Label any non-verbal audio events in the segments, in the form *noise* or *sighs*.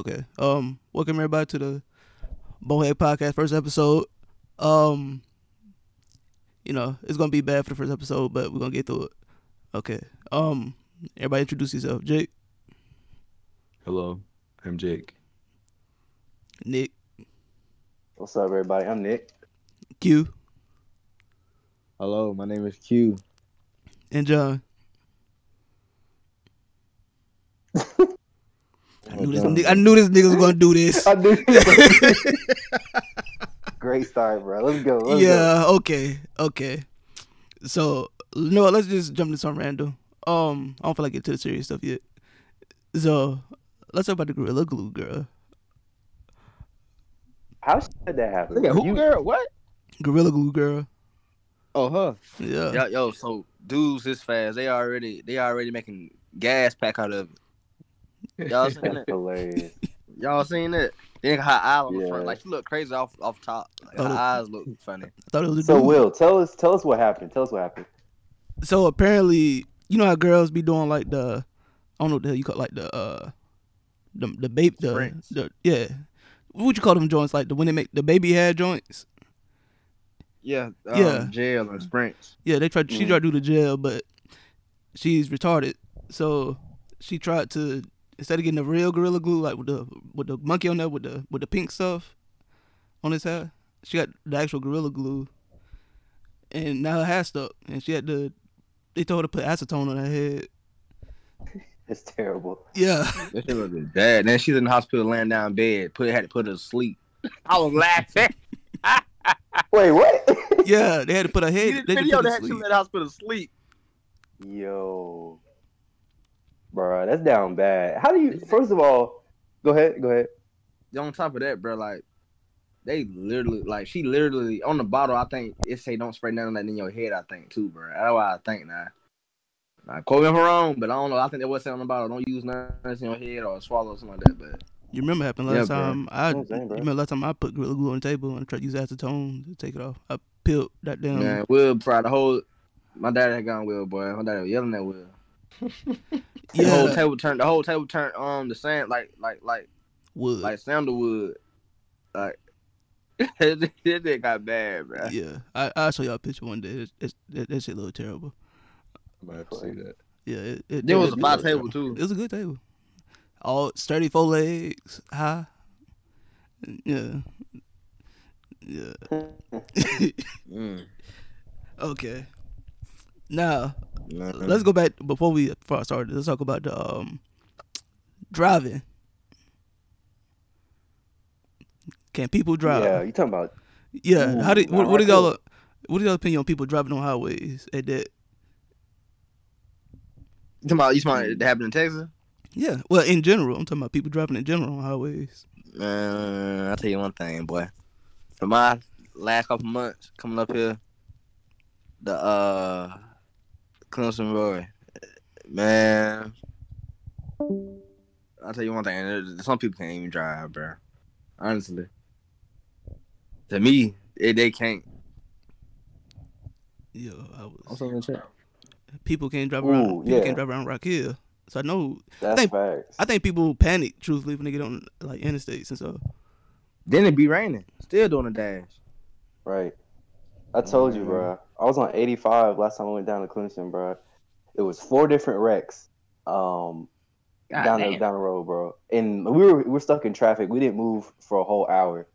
Okay. Um, welcome everybody to the Bonehead Podcast first episode. Um, you know it's gonna be bad for the first episode, but we're gonna get through it. Okay. Um, everybody introduce yourself. Jake, Hello, I'm Jake. Nick, What's up, everybody? I'm Nick. Q, Hello, my name is Q. and John. *laughs* I knew this. John. I knew this nigga was gonna do this. *laughs* I do. *laughs* Great start, bro. Let's go. Let's yeah. Okay. Okay. So you know? Let's just jump into some random. Um, I don't feel like get to the serious stuff yet. So let's talk about the gorilla glue girl. How did that happen? Look at who You- girl? What? Gorilla glue girl. Oh, huh. Yeah. Yo, yo, so dudes this fast, they already they already making gas pack out of it. Y'all *laughs* seen it? hilarious. Y'all seen it? Then her eye on the front, like she look crazy off off top. Like, her the- eyes look funny. I thought it was a So, dude. Will, tell us, tell us what happened. Tell us what happened. So apparently, you know how girls be doing like the, I don't know what the hell you call it, like the uh, the the baby the, the yeah, what would you call them joints like the when they make the baby hair joints? Yeah, um, Yeah. jail and sprints. Yeah, they tried. She Mm. tried to do the gel, but she's retarded. So she tried to instead of getting the real gorilla glue, like with the with the monkey on there with the with the pink stuff on his hair, she got the actual gorilla glue, and now her hair stuck, and she had to. They told her to put acetone on her head. *laughs* It's terrible. Yeah, *laughs* That shit look bad. Then she's in the hospital laying down in bed. Put had to put her to sleep. I was laughing. *laughs* Wait, what? yeah, they had to put her See head. the They had to video put that her had to you sleep. in the hospital to sleep. Yo, bro, that's down bad. How do you? First of all, go ahead. Go ahead. on top of that, bro, like they literally, like she literally on the bottle. I think it say don't spray none of that in your head. I think too, bro. That's why I think now. I quote me if I'm wrong, but I don't know. I think they was saying on the bottle, don't use none of this in your head or swallow or something like that. But You remember happened last bro. time? I You know what I'm saying, you remember last time I put gorilla glue on the table and tried to use acetone to take it off. I peeled that damn. man, Will probably the whole. My dad had gone Will, boy. My dad was yelling at Will. The whole table turned. The whole table turned um the sand like like like wood. like sandalwood. Like *laughs* it it got bad, bro. Yeah, I I'll show y'all a picture one day. It's, it's, that, that shit look terrible. I might have to see that. Yeah, it, it, There was a five it- table too. It was a good table. All sturdy four legs, high. Yeah. Yeah. *laughs* Mm. *laughs* okay. Now Nah. let's go back before we before I started. Let's talk about the um driving. Can people drive? Yeah, you talking about? Yeah. Ooh, How do what, nah, what is I y'all feel- what is y'all opinion on people driving on highways at that? You talking about you talking about it happened in Texas? Yeah. Well, in general, I'm talking about people driving in general on highways. Man, I'll tell you one thing, boy. For my last couple months coming up here, the uh Clemson boy, man. I'll tell you one thing, some people can't even drive, bro. Honestly. To me, they, they can't. Yeah, I was. I'm saying. People can't drive Ooh, around. People yeah. can't drive around Rock Hill. So I know. That's think- facts. I think people panic truthfully when they get on like interstates and stuff. Then it be raining. Still doing a dash. Right. I told you, bro. I was on 85 last time I went down to Clemson, bro. It was four different wrecks. Um, God down the down the road, bro. And we were we were stuck in traffic. We didn't move for a whole hour.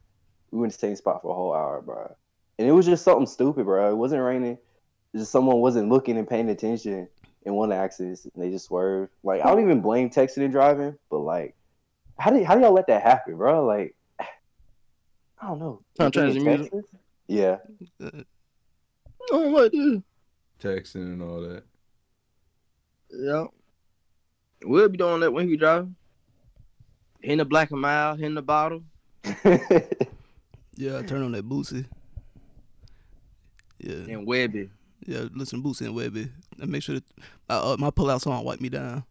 We were in the same spot for a whole hour, bro. And it was just something stupid, bro. It wasn't raining. It's just someone wasn't looking and paying attention in one axis, and they just swerved. Like I don't even blame texting and driving, but like, how do how do y'all let that happen, bro? Like, *sighs* I don't know. Trying to You change think the in Texas? Yeah. Uh, Oh, what, dude? Texting and all that. Yeah. We'll be doing that when he drive. Hitting the black and mild, hitting the bottle. *laughs* Yeah, I turn on that Boosie. Yeah, And Webbie. yeah. Listen, to Boosie and Webbie. And make sure that uh, uh, my pull-out song wipe me down.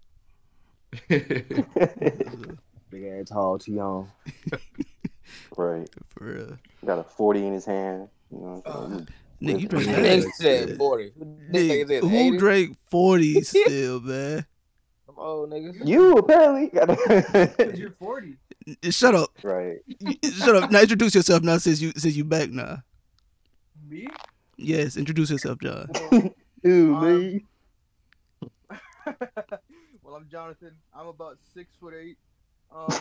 *laughs* Big ass tall T on. right. For real. Got a 40 in his hand. You know what I'm saying? Nigga, you drink Yeah. that. Nigga said 40. Nigga Nigga, who 80. drank 40 *laughs* still, man? Some old niggas. You apparently. *laughs* Cause you're 40. Shut up. right. Shut up. Now introduce yourself now since you since you back now. Me? Yes, introduce yourself, John. *laughs* Dude, Um, me. well, I'm Jonathan. I'm about six foot eight. Um,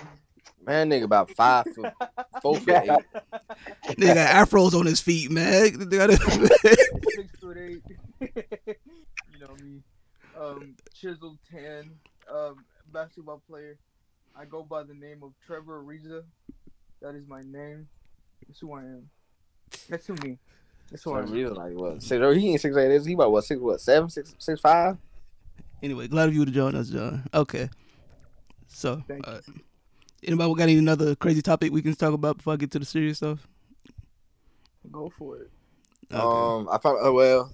Man, nigga about five foot, *laughs* four foot eight. *laughs* Nigga got afros on his feet, man. *laughs* They got six foot eight. you know me. Um, chiseled tan. Um, basketball player. I go by the name of Trevor Ariza. That is my name. That's who I am. That's who me. That's who So I am. really like what? Six, oh, he ain't six eight. Is he about what? Six what? Seven? Six six five? anyway, glad of you to join us, John. Okay. So, Thank uh, anybody got any another crazy topic we can talk about before I get to the serious stuff? Go for it. Okay. Um, I found. Oh well,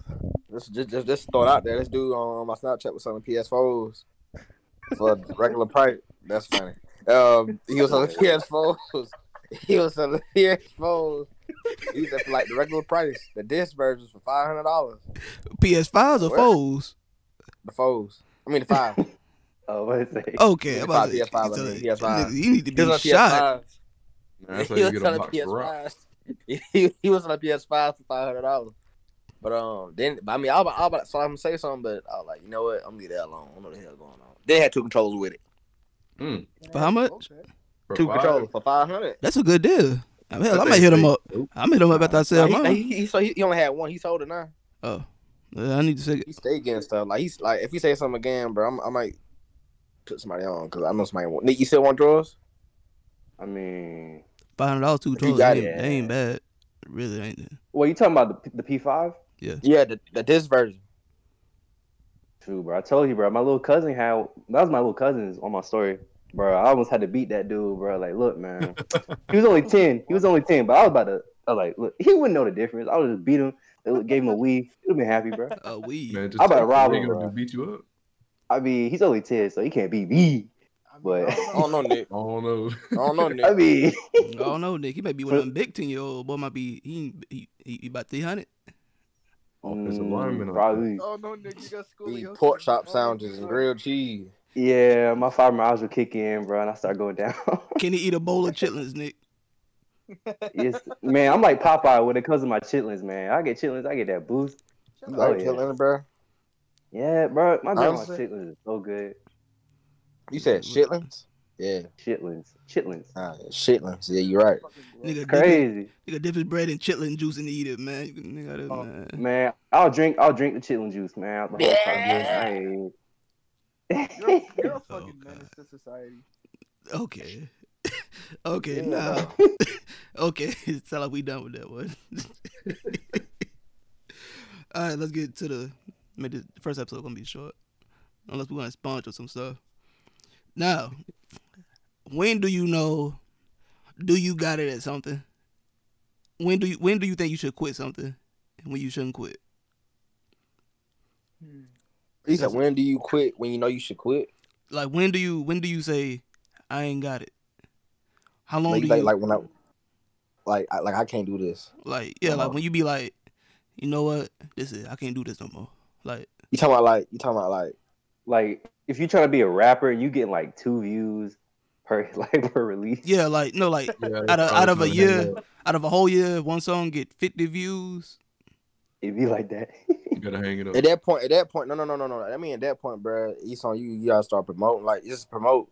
just just just, just throw it out there. This dude on my Snapchat was selling PS4s for regular *laughs* price. That's funny. Um, he was selling *laughs* PS4s. He was selling PS4s. He said for like the regular price. The disc versions for five hundred dollars. PS5s or What? foes? The foes. I mean the five. *laughs* Oh, what is it? Okay, PS5, I'm about to say, PS5, I so, mean, PS5. you need to be on shot. PS5s. That's how he you was get a selling box of rocks. PS5s. He, he was on a PS5 for five hundred dollars. But um, then but I mean, I was about, I was about so I'm gonna say something, but I was like, you know what? I'm gonna leave that alone. I don't know what the hell going on. They had two controllers with it. Mm, For how much? Okay. for Two five? controllers for five hundred. That's a good deal. I mean, hell, I I might hit him up. I might hit him up after I sell Like, he, mine. he, he, so he, he only had one. He sold it now. Oh, I need to say He stay getting stuff. Like he's like, if he say something again, bro, I'm, I might put somebody on because I know somebody. Want, Nick, you still want drawers? I mean, five hundred dollars two You controllers. They, ain't- they ain't bad. Really ain't it? well, you talking about the the P5? Yeah, the, the this version. True, bro. I told you, bro. My little cousin had that was my little cousin's on my story, bro. I almost had to beat that dude, bro. Like, look, man, *laughs* he was only ten. He was only ten, but I was about to. I was like, look, he wouldn't know the difference. I would just beat him. It gave him a weed. He'd have been happy, bro. A we. Man, just I'm about to take rob him, gonna bro. beat you up. I mean, he's only ten, so he can't beat me. But- I I don't know, Nick. I don't know. I don't know, Nick. I mean, I don't know, Nick. He might be one of them big ten year old boy. Might be he he, he, he about three hundred. Offensive mm, lineman. probably. Oh no, Nick, you got Eat pork chop Oh, sandwiches and grilled cheese. Yeah, my fibromyalgia will kick in, bro, and I start going down. *laughs* Can he eat a bowl of *laughs* chitlins, Nick? yes, man, I'm like Popeye when it comes to my chitlins, man. I get chitlins, I get that boost. You Shut like Oh, yeah. killing bro? Yeah, bro, my grandma's Honestly? chitlins is so good. You said shitlins? Yeah, Chitlins, chitlins, ah, shitlins. Yeah, you're right. Nigga, dip, crazy, it, nigga dip his bread in chitlin juice and eat it, man. Nigga, that, Oh, man. man. I'll drink, I'll drink the chitlin juice, man. out The whole time. I You're, you're a Oh, *laughs* fucking God. menace to society. Okay. *laughs* okay, Yeah, now. *laughs* okay, it sound like we done with that one. All right, let's get to the. Maybe the first episode gonna be short, unless we want to sponge or some stuff. Now, when do you know? Do you got it at something? When do you when do you think you should quit something, and when you shouldn't quit? Hmm. He said, when do you quit when you know you should quit? Like when do you when do you say I ain't got it? How long Like, do like, you like when I, like, I, like I can't do this. Like, yeah, like Uh-huh. when you be like, you know what, this is I can't do this no more. Like, You talking about like, you talking about like, like, if you trying to be a rapper, you getting like two views per *laughs* like per release. yeah, like no, like Yeah, out of out of a trying to hang year, out of a whole year, one song get fifty views. It be like that. You gotta hang it up. at that point, at that point, no, no, no, no, no. I mean, at that point, bro, it's on you. You gotta start promoting, like, just promote,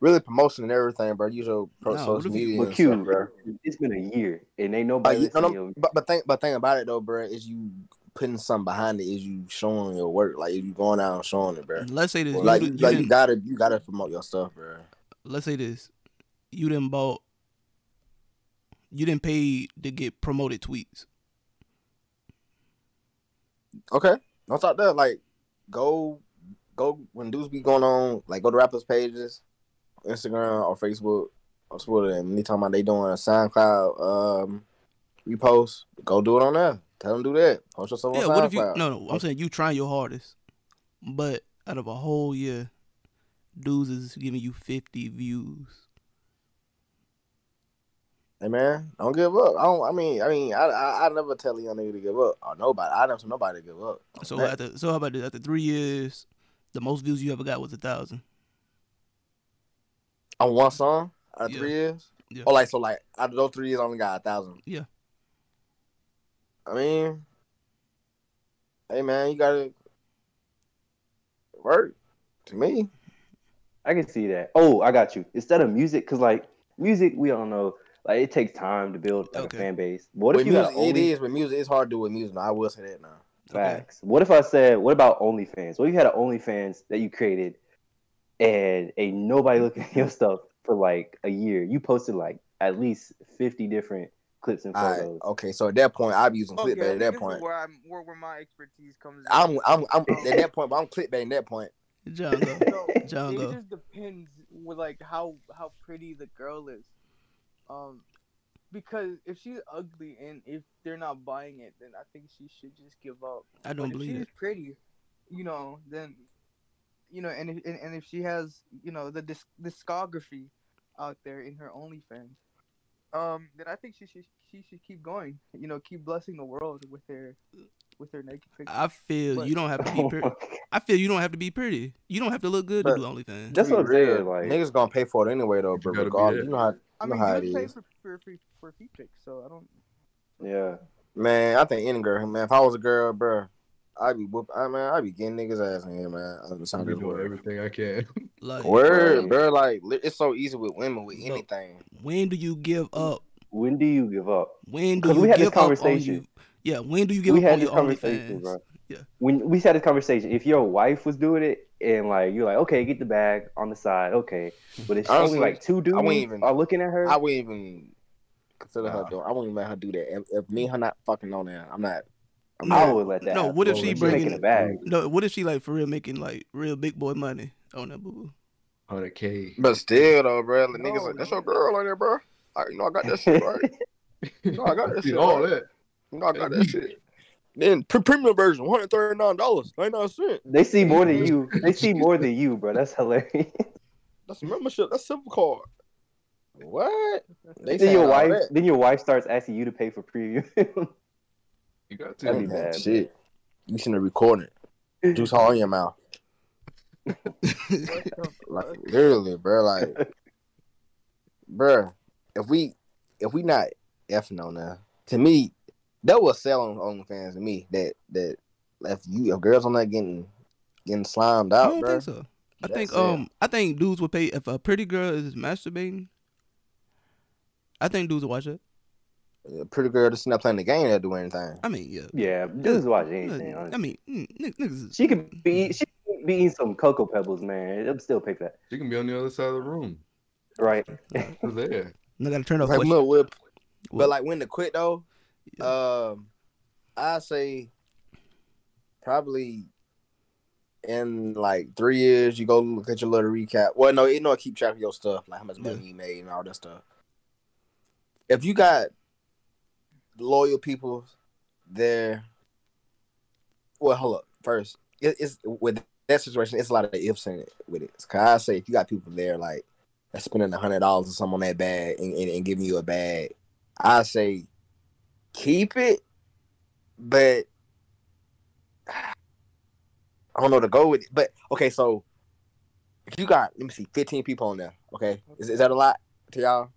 really promotion and everything, bro. Use your pro- No, what social if media But Q, stuff, bro. it's been a year and ain't But, nobody you- no, no, but but think but thing about it though, bro, is you putting something behind it. Is you showing your work, like you going out and showing it, bro. Let's say this, you, Like, you, like you gotta you gotta promote your stuff, bro. let's say this, you didn't bought, you didn't pay to get promoted tweets. Okay, don't stop there. Like, go, go when dudes be going on, like go to rappers' pages, Instagram or Facebook or Twitter, and anytime about they doing a SoundCloud um repost, go do it on there. Tell them do that. Post yourself Yeah, on what if you? No, no, I'm saying you trying your hardest, but out of a whole year, dudes is giving you fifty views. Hey man, don't give up. I don't. I mean, I mean, I I, I never tell a young nigga to give up or nobody. I never tell nobody to give up. So after, so how about this? After three years, the most views you ever got was a thousand. On one song out of Yeah. three years. Yeah. Oh, like so, like out of those three years, I only got a thousand. Yeah. I mean, hey man, you gotta work. To me, I can see that. Oh, I got you. Instead of music, because like music, we all know like it takes time to build like, Okay. a fan base. What with if you music, got only it is with music. It's hard to do with music. I will say that now. facts? What if I said, what about OnlyFans? What if you had an OnlyFans that you created and ain't nobody looking at your stuff for like a year? You posted like at least fifty different clips and All right, photos. okay. So at that point, I'd be using Okay, clickbait. At that this is point, where I'm where, where my expertise comes in. I'm, I'm, I'm at that point. But I'm clickbaiting. At that point, John. So, John it just depends with like how how pretty the girl is. Um, because if she's ugly and if they're not buying it, then I think she should just give up. I don't if believe she's it. pretty, you know, then you know, and if and, and if she has you know the disc- discography out there in her OnlyFans, um, then I think she should she should keep going. You know, keep blessing the world with her with her naked pictures. I feel But- you don't have to be pretty. I feel you don't have to be pretty. You don't have to look good But- to do OnlyFans. That's what be I'm saying, like- niggas gonna pay for it anyway, though. But gotta regardless, you know how, I you know mean, how you it pay for for for, for feet pics, so I don't. Yeah. Man, I think any girl, man. If I was a girl, bro, I'd be whoop. I man, I'd be getting niggas ass in here, man. I'm just I'm trying to doing everything I can. *laughs* Like, Word, Right. bro. Like it's so easy with women with So- anything. when do you give up? When do you give up? When do 'Cause you we had this give up on conversation. you? Yeah, when do you give we up had on this your conversation, OnlyFans? bro. Yeah. When we had this conversation, if your wife was doing it and like you're like, okay, get the bag on the side, okay, but if Honestly, only like two dudes wouldn't even- are looking at her, I wouldn't even consider her Nah. doing. I wouldn't even let her do that. If, if me and her not fucking on there, I'm not. I'm No, I would let that. no, happen. what if Well, she bringing- making a bag? No, what if she like for real making like real big boy money on that boo boo? 100K. But still, though, bro, the niggas like that's your girl on there, bro. I, you know, I got that shit right. You know, I got that *laughs* shit. all right. that. You know, I got that shit. Then pre- premium version, one hundred thirty nine dollars, ninety nine cent. They see more than you. They see more than you, bro. That's hilarious. *laughs* That's a membership. That's simple card. What? They then your wife, then your wife starts asking you to pay for premium. *laughs* You got That'd to. be bad. Shit. You should have recorded it. Juice all in your mouth. *laughs* Like literally, bro. Like, bro, if we if we not effing on that, to me, that will selling on OnlyFans to me. That that if you if girls are not getting getting slimed I out, don't bro. think so. I that's think it. um I think dudes would pay if a pretty girl is masturbating. I think dudes will watch it. A pretty girl that's not playing the game that do anything. I mean, yeah. yeah, dudes watch anything. I mean, mm, n- niggas. She could be she could be eating some cocoa pebbles, man. They'll still pick that, She can be on the other side of the room. right? *laughs* There. I gotta turn off. Like, what- look, whip. But like when to quit though, Yeah. um, I say probably in like three years you go look at your little recap. Well, no, you know, keep track of your stuff, like how much money Yeah. you made and all that stuff. If you got loyal people there, well, hold up. First, it, it's with that situation, it's a lot of ifs in it with it. Cause I say if you got people there like that's spending a hundred dollars or something on that bag and, and, and giving you a bag, I say keep it, but I don't know to go with it. But okay, so if you got let me see, fifteen people on there, okay, is, is that a lot to y'all?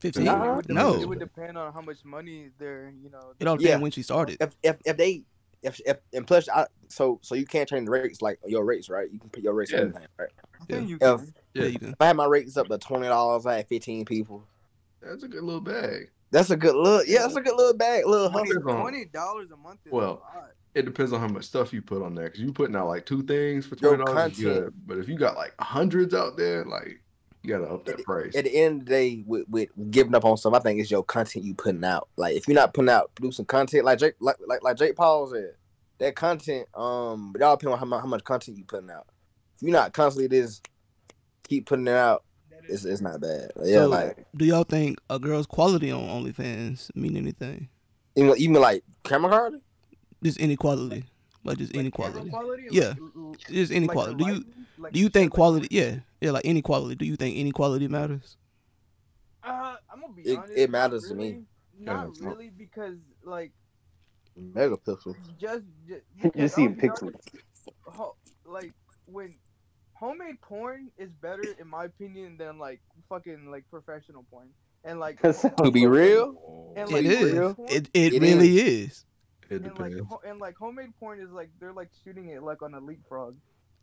Fifteen? Nah. No, it would depend on how much money they're, you know. it all depends Yeah. when she started. If if if they if if and plus I so so you can't change the rates like your rates right? You can put your rates Yeah. everything right? I think you If- Yeah, Yeah, you can. If I had my rates up to twenty dollars, I had fifteen people. that's a good little bag. That's a good look. Yeah, that's a good little bag, little Twenty hustle. hustle. twenty dollars a month is Well, a lot. It depends on how much stuff you put on there. Cause you putting out like two things for twenty dollars, content. good. But if you got like hundreds out there, like you gotta up that price. At the end of the day, with, with giving up on stuff, I think it's your content you putting out. Like if you're not putting out producing content, like Jake, like like, like Jake Paul said, that content, um, it all depends on how much, how much content you putting out. If you're not constantly just keep putting it out, it's it's not bad. Yeah, So- like Do y'all think a girl's quality on OnlyFans mean anything? even even like camera card. Just inequality, like just Like inequality. camera quality? Yeah. Like, l- Just like inequality. Do you? Like do you think like quality? Yeah, yeah, like inequality. Do you think inequality matters? Uh, I'm gonna be It- honest. it not matters to me. really. Not Yeah. really, because like Megapixels. just just, You're because seeing pixels. honest, ho- like when homemade porn is better in my opinion than like fucking like professional porn. And like *laughs* That To be real, and It like is. homemade porn- It it, It really is. It and like ho- and like homemade porn is like they're like shooting it like on a leapfrog.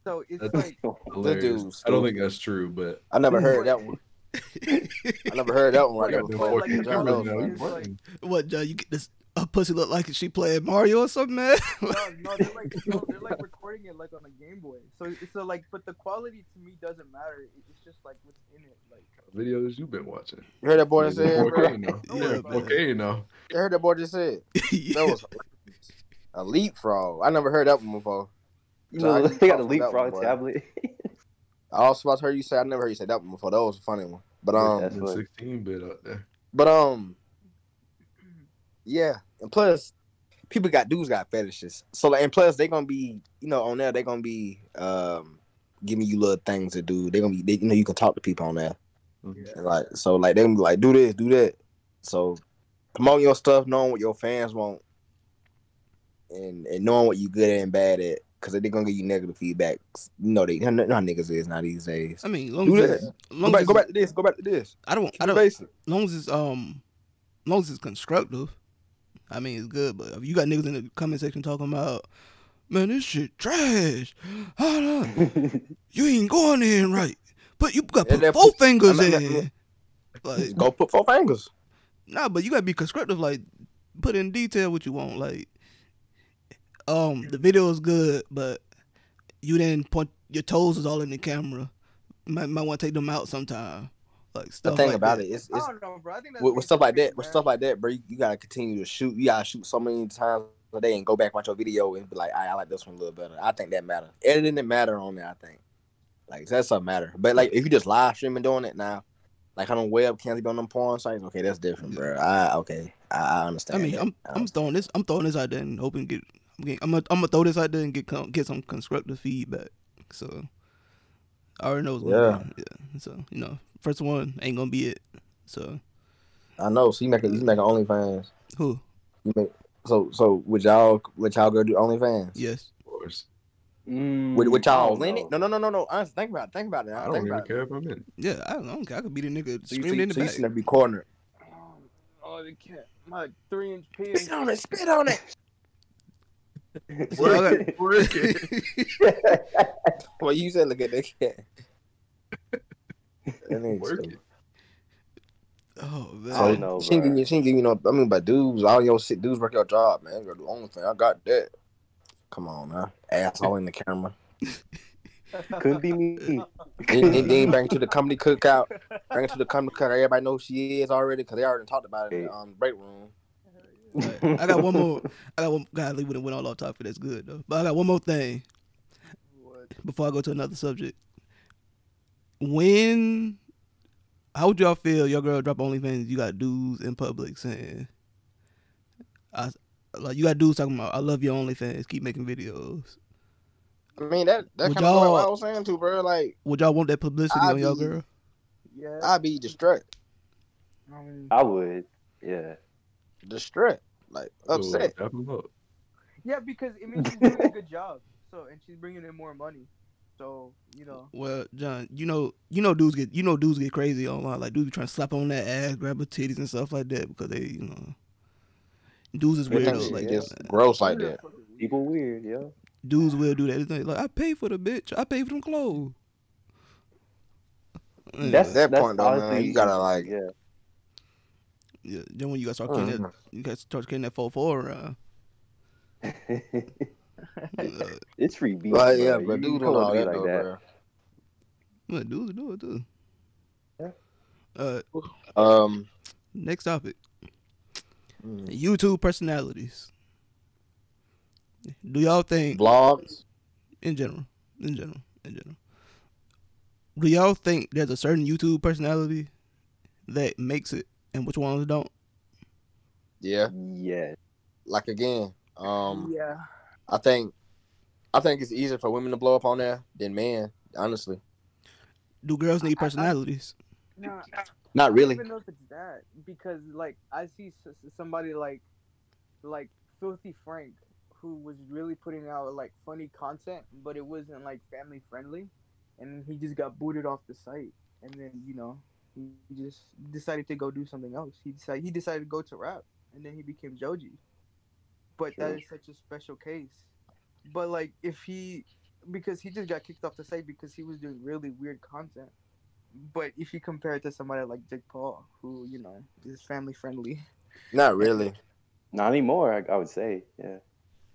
So it's That's- like Hilarious. dude's I don't think that's true, but I never heard that one. I never heard that one right there Like, before. like the John colors, Rose, man. man. like- what, John? You get this a pussy look like she playing Mario or something, man? *laughs* no, no, they're like *laughs* no, they're like recording it like on a Game Boy. So so like, but the quality to me doesn't matter. It's just like what's in it. Like videos you've been watching. You heard that boy that said, bro? 4K now. *laughs* Oh, Yeah, Yeah, man. 4K now. You heard that boy just said? That was a leapfrog. I never heard that one before. You So how know, they got a talk about that one, leapfrog tablet. *laughs* I also about to heard you say I never heard you say that one before. That was a funny one. But um, That's 16 bit out there. but um, yeah, and plus, people got dudes got fetishes. So like, and plus they're gonna be, you know, on there They're gonna be um giving you little things to do. They're gonna be, they, you know, you can talk to people on there. And like so, like they're gonna be like, do this, do that. So promote your stuff, knowing what your fans want, and and knowing what you good at and bad at, because they're gonna give you negative feedback. No, they, know niggas is now these days. I mean, long Do as that. it's, Go long back, as go back to this. Go back to this. I don't. I Keep it don't. basic. long as it's um, long as it's constructive, I mean it's good. But if you got niggas in the comment section talking about, man, this shit trash. *laughs* You ain't going in right. But you got put four put- fingers I mean, in. Like, Go put four fingers. nah, but you gotta be constructive. Like, put in detail what you want. Like, um, the video is good, but you didn't point your toes is all in the camera. Might might want to take them out sometime. Like stuff. The thing like about that. it is, it's, know, bro. I think that's with, with stuff like stupid, that, with stuff like that, bro, you, you gotta continue to shoot. You gotta shoot so many times a day and go back watch your video and be like, I, I like this one a little better. I think that matter. Editing it matter on there. I think like that's something matter. But like if you just live streaming doing it now, like on webcams, be on them porn sites. Okay, that's different, bro. I okay, I, I I mean, that. I'm I I'm throwing this I'm throwing this out there and hoping get I'm gonna I'm gonna, I'm gonna throw this out there and get get some constructive feedback. So I already know what's going Yeah. on. Yeah. So you know, first one ain't gonna be it. So I know. So you make you make OnlyFans. who? You make so so would y'all would y'all go do OnlyFans? Yes. Of course. Mm, Would, would y'all don't in it? No, no, no, no, no. Honestly, think about it. Think about it. I think don't even about it. care if I'm in. Yeah. I don't, I don't care. I could be the nigga So you, screaming in the so you back. should be cornered. Oh, they can't. My three inch penis. Spit on it. Spit on it. *laughs* So I got- *laughs* Work. *laughs* Well, you said look at that cat. That nigga Work it. oh man. So I don't know, she ain't give you, she ain't give you no. I mean, but dudes, all your shit, dudes work your job, man. You gotta do OnlyFans. I got that. Come on, man. Ass all in the camera. Couldn't be me. then, then, then bring it to the company cookout. Bring it to the company cookout. Everybody knows who she is already because they already talked about it in the um, break room. Right. *laughs* I got one more. I got one. God, we went all off topic. That's good though. But I got one more thing What? before I go to another subject. When, how would y'all feel? Your girl drop OnlyFans. You got dudes in public saying, "I like you got dudes talking about I love your OnlyFans. Keep making videos." I mean, that that kind of what I y'all- was saying too, bro. Like, Would y'all want that publicity I on your girl? Yeah. I'd be distraught. I mean, I would. Yeah. Distraught. Like, oh, upset. Oh, tap 'em up. yeah, because it means *laughs* she's doing a good job. So and she's bringing in more money. So you know. Well, John, you know, you know, dudes get, you know, dudes get crazy online. Like dudes be trying to slap on that ass, grab her titties and stuff like that because they, you know, dudes is They think weirdos like gets that. Uh, gross like that. People weird, yeah. Dudes will do that. It's like, I pay for the bitch. I pay for them clothes. That's At that that's point, though, man, you gotta, like- yeah. Yeah. Then when you guys start carrying that, Mhm. you got start carrying that four four around. *laughs* Uh, it's free beef. But yeah, bro. but You dude can't all that like though, that. bro. yeah, dudes do it too. Yeah. Uh, Um, next topic: mm, YouTube personalities. Do y'all think vlogs. in general, in general, in general. Do y'all think there's a certain YouTube personality that makes it, and which ones don't? Yeah, Yeah. like again, um, yeah. I think, I think it's easier for women to blow up on there than men. Honestly, Do girls need I- I- personalities? Nah, not I really. don't even know if it's that because like I see s- s- somebody like like Filthy Frank who was really putting out like funny content, but it wasn't like family friendly, and he just got booted off the site. And then you know he just decided to go do something else. He decided he decided to go to rap, and then he became Joji. But that True. is such a special case. But like if he, because he just got kicked off the site because he was doing really weird content. But if you compare it to somebody like Jake Paul, who you know is family friendly, Not really. Not anymore. I, I would say. Yeah.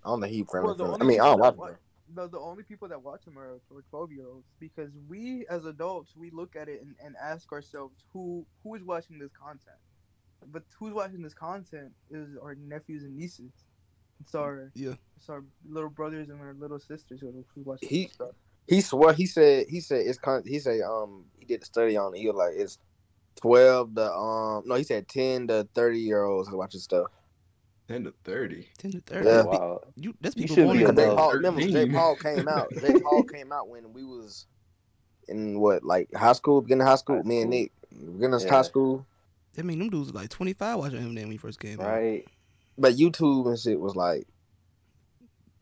I don't think he friendly. Well, friendly. I mean, I don't watch him. The, the only people that watch them are, 12 year olds because we as adults we look at it and, and ask ourselves who who is watching this content but who's watching this content is our nephews and nieces it's our Yeah. it's our little brothers and our little sisters who who watch He- this stuff He swore. He said. He said it's. Con- he said. Um. He did a study on it. He was like it's twelve to um. No, he said ten to thirty year olds who watch his stuff. 10 to 30. Ten to thirty. Yeah. That's Wow. You, that's people should born be in Because Jake Paul, remember, 13. Jake Paul came out. Jake Paul came out when we was in what, like high school, beginning of high school. High Me and school. Nick, beginning of Yeah. high school. I mean, them dudes was like twenty five watching him when he first came out. Right. But YouTube and shit was like,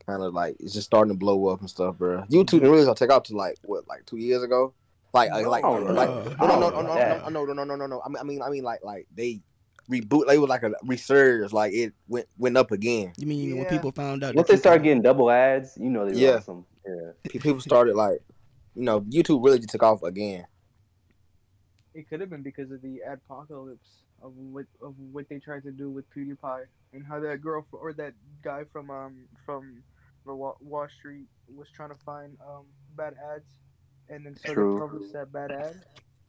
kind of like it's just starting to blow up and stuff, bro. YouTube didn't really take off to like what, like two years ago. Like, like, like, I don't like, know. no, no, no, I no, don't no, know. no, no, no, no, no, no. I mean, I mean, I mean, like, like they reboot. Like, it was like a resurge. Like it went went up again. You mean when people found out? Once they started getting double ads, you know they Yeah. lost them. Yeah. People started like, you know, YouTube really just took off again. it could have been because of the Adpocalypse of what of what they tried to do with PewDiePie and how that girl or that guy from um from the Wall Street was trying to find um bad ads, and then so True. they published that bad ad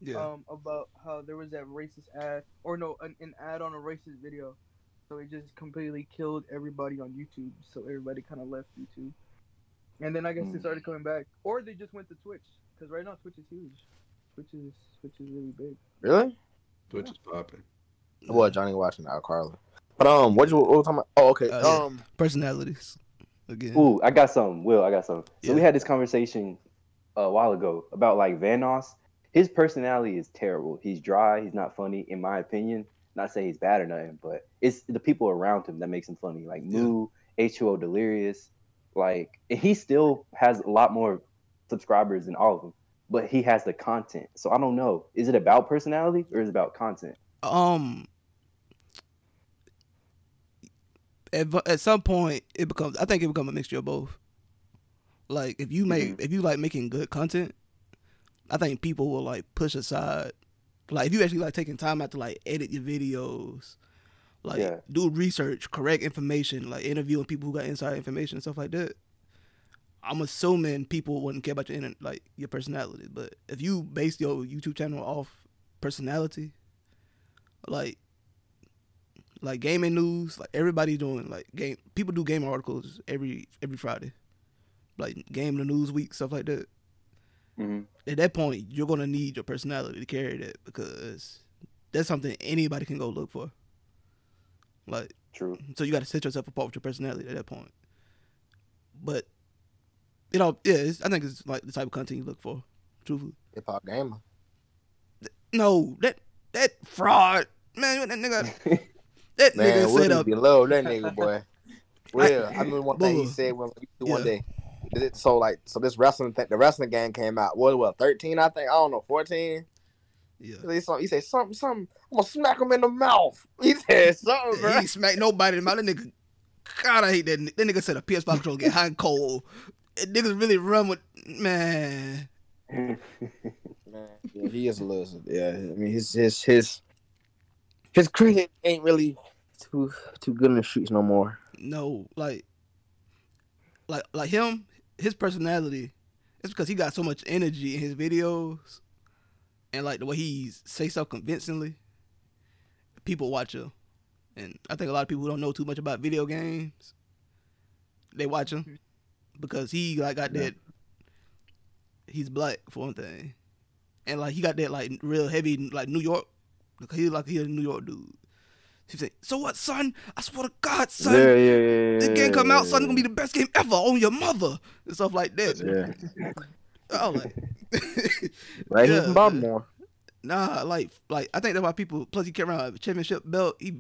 Yeah. um about how there was that racist ad or no an, an ad on a racist video, so it just completely killed everybody on YouTube. So everybody kind of left YouTube, and then I guess they Hmm. started coming back, or they just went to Twitch because right now Twitch is huge. Twitch is Twitch is really big. Really? Twitch is popping. What Johnny watching out, Carla. But um, what you what was talking about? Oh, okay. Yeah. um, personalities. Again. Ooh, I got some. Will, I got some. So Yeah. we had this conversation a while ago about like Vanoss. His personality is terrible. He's dry. He's not funny, in my opinion. Not say he's bad or nothing, but it's the people around him that makes him funny. Like. Moo, H2O Delirious. Like he still has a lot more subscribers than all of them, but he has the content. So I don't know. Is it about personality or is it about content? um at, at some point it becomes i think it becomes a mixture of both like if you make if you like making good content i think people will like push aside. Like if you actually like taking time out to like edit your videos like Yeah. do research correct information like interviewing people who got inside information and stuff like that. I'm assuming people wouldn't care about your inter- like your personality but if you base your youtube channel off personality like like gaming news like everybody's doing like game people do game articles every every friday. Like game the news week stuff like that Mhm. at that point you're gonna need your personality to carry that because that's something anybody can go look for like True. so you got to set yourself apart with your personality at that point but you know yeah it's, i think it's like the type of content you look for truthfully hip hop gamer. no that that fraud man that nigga *laughs* that Man, nigga Woody set up be low that nigga boy. *laughs* Real. I remember one thing he said when one Yeah. day. Is it so like so this wrestling thing? The wrestling game came out. What what? Thirteen, I think. I don't know. Fourteen. yeah He said something. He said something. Something. I'm gonna smack him in the mouth. *laughs* He said something, he bro. ain't smack nobody in the mouth. That nigga, God, I hate that. That nigga said a PS5 controller get hot and cold. And niggas really run with man. Man, yeah, he is a little. Yeah, I mean his his his his cricket ain't really too too good in the streets no more. No, like, like, like him. His personality. It's because he got so much energy in his videos, and like the way he say stuff convincingly. People watch him, and I think a lot of people who don't know too much about video games, they watch him because he like got that. He's black for one thing, and like he got that like real heavy like New York. Like, he like he a New York dude. He said, "So what, son? I swear to God, son, yeah, yeah, yeah. this game come out, son, it's gonna be the best game ever on your mother and stuff like that." Yeah, I was like, *laughs* right here Yeah, from Baltimore. nah, like, like I think that's why people. Plus, he came around a championship belt. He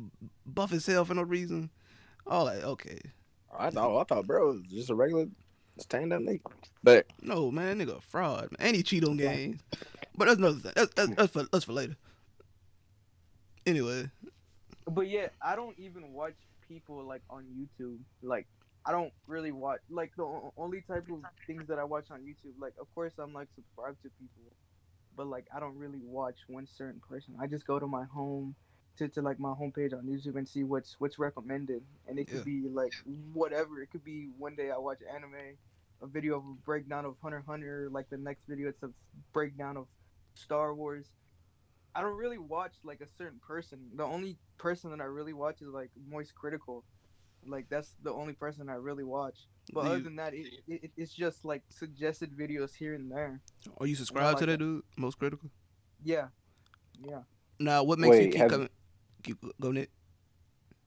buff himself for no reason. Oh, like okay, I I thought I thought bro was just a regular stand up nigga. But No, man, that nigga a fraud. Man. And he cheat on games. But that's another thing. That's, that's, that's for that's for later. Anyway, But yeah, I don't even watch people like on YouTube. Like I don't really watch like the o- only type of things that I watch on YouTube. Like of course I'm like subscribed to people, but like I don't really watch one certain person. I just go to my home to, to like my homepage on YouTube and see what's what's recommended, and it could Yeah. be like whatever. It could be one day I watch anime, a video of a breakdown of Hunter Hunter. Like the next video, it's a breakdown of Star Wars. I don't really watch like a certain person. The only person that I really watch is like Moist Critical. Like that's the only person I really watch. But Do other you- than that, it, it, it's just like suggested videos here and there. are you subscribed to like that dude? Most critical. Yeah, yeah. Now, what makes you keep have- coming? Keep go Nick.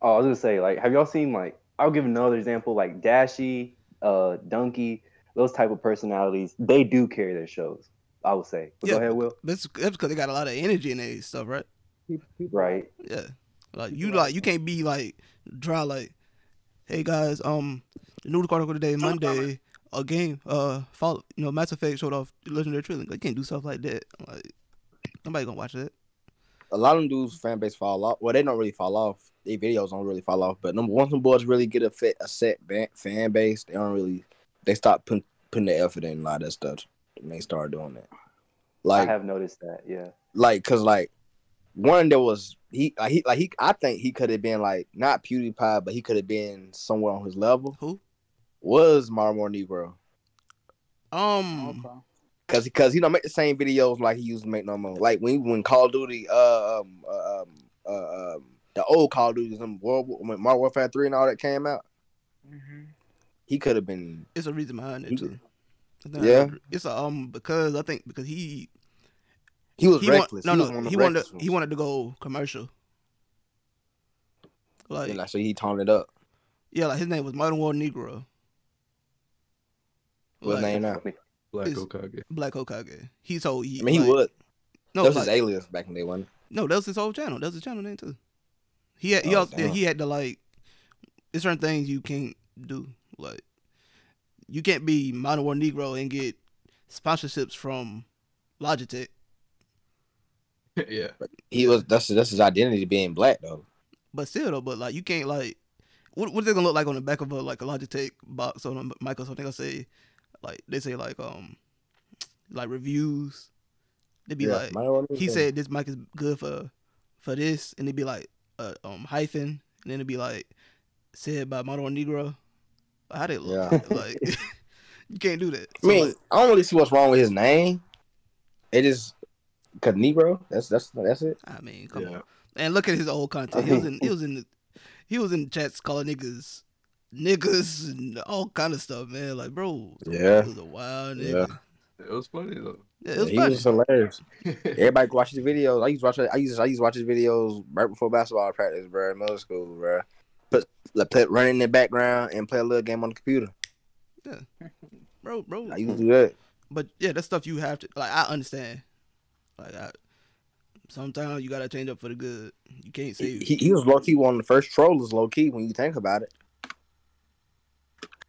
Oh, I was gonna say, like, have y'all seen like I'll give another example, like Dashie, uh, Dunkey, those type of personalities. They do carry their shows. I would say. But Yeah, go ahead, Will. That's that's because they got a lot of energy in their stuff, right? People, people Right. Yeah. Like you like like you can't be like dry like, hey guys, um, the news article today, Monday, a game, uh, follow, you know, Mass Effect showed off Legendary Trillium. You can't do stuff like that. Like nobody gonna watch that. a lot of them dudes fan base fall off. Well, they don't really fall off. Their videos don't really fall off. But number once them boys really get a fit a set ban- fan base, they don't really they stop putting putting the effort in a lot of that stuff. And they start doing that. Like I have noticed that. Yeah. like cause like one there was he like he like he I think he could have been like not PewDiePie, but he could have been somewhere on his level. Who? Was Modern War Negro. Um, Okay. Cause, cause he don't make the same videos like he used to make no more. Like when when Call of Duty, uh, um, uh, um, uh, um, the old Call of Duty, some World War- when Modern Warfare Three and all that came out, hmm he could have been. it's a reason behind He- it too. I Yeah. it's a, um because I think because he He was he want, reckless. no he no he wanted reckless to, he wanted to go commercial. Like And like, so he toned it up. yeah, like his name was Modern War Negro. What's his Like, name now? Black It's- Okage. Black Hokage. He told he. I mean, he like, would. No, that was like, his alias back in the day, wasn't no, that was his whole channel. That was his channel name too. He had, he Oh, also, he had to like. There's certain things you can't do. Like, you can't be Modern War Negro and get sponsorships from Logitech. *laughs* yeah. he? He was. That's that's his identity being black though. But still though, but like you can't like. What what's it gonna look like on the back of a like a Logitech box on a Microsoft? They gonna say, like they say like um, like reviews. They'd be Yeah, like, he said this mic is good for for this, and it'd be like uh, um hyphen, and then it'd be like said by Modern War Negro. How they look? Yeah. *laughs* Like *laughs* you can't do that. I mean, like, I don't really see what's wrong with his name. It is, cause Negro. That's that's that's it. I mean, come Yeah. on, and look at his old content. He was in he was in the, he was in chats calling niggas niggas and all kind of stuff, man. Like, bro, Yeah. was a wild Yeah. nigga. It was funny though. Yeah, it was he funny. was hilarious. *laughs* Everybody can watch his videos. I used to watch. I used. To, I used to watch his videos right before basketball practice, bro. in Middle school, bro. Like play, run in the background and play a little game on the computer. Yeah, bro, bro. I used to do that. But yeah, that's stuff you have to like. I understand. Like, I, sometimes you gotta change up for the good. You can't say He, he was low key one of the first trollers, low key when you think about it.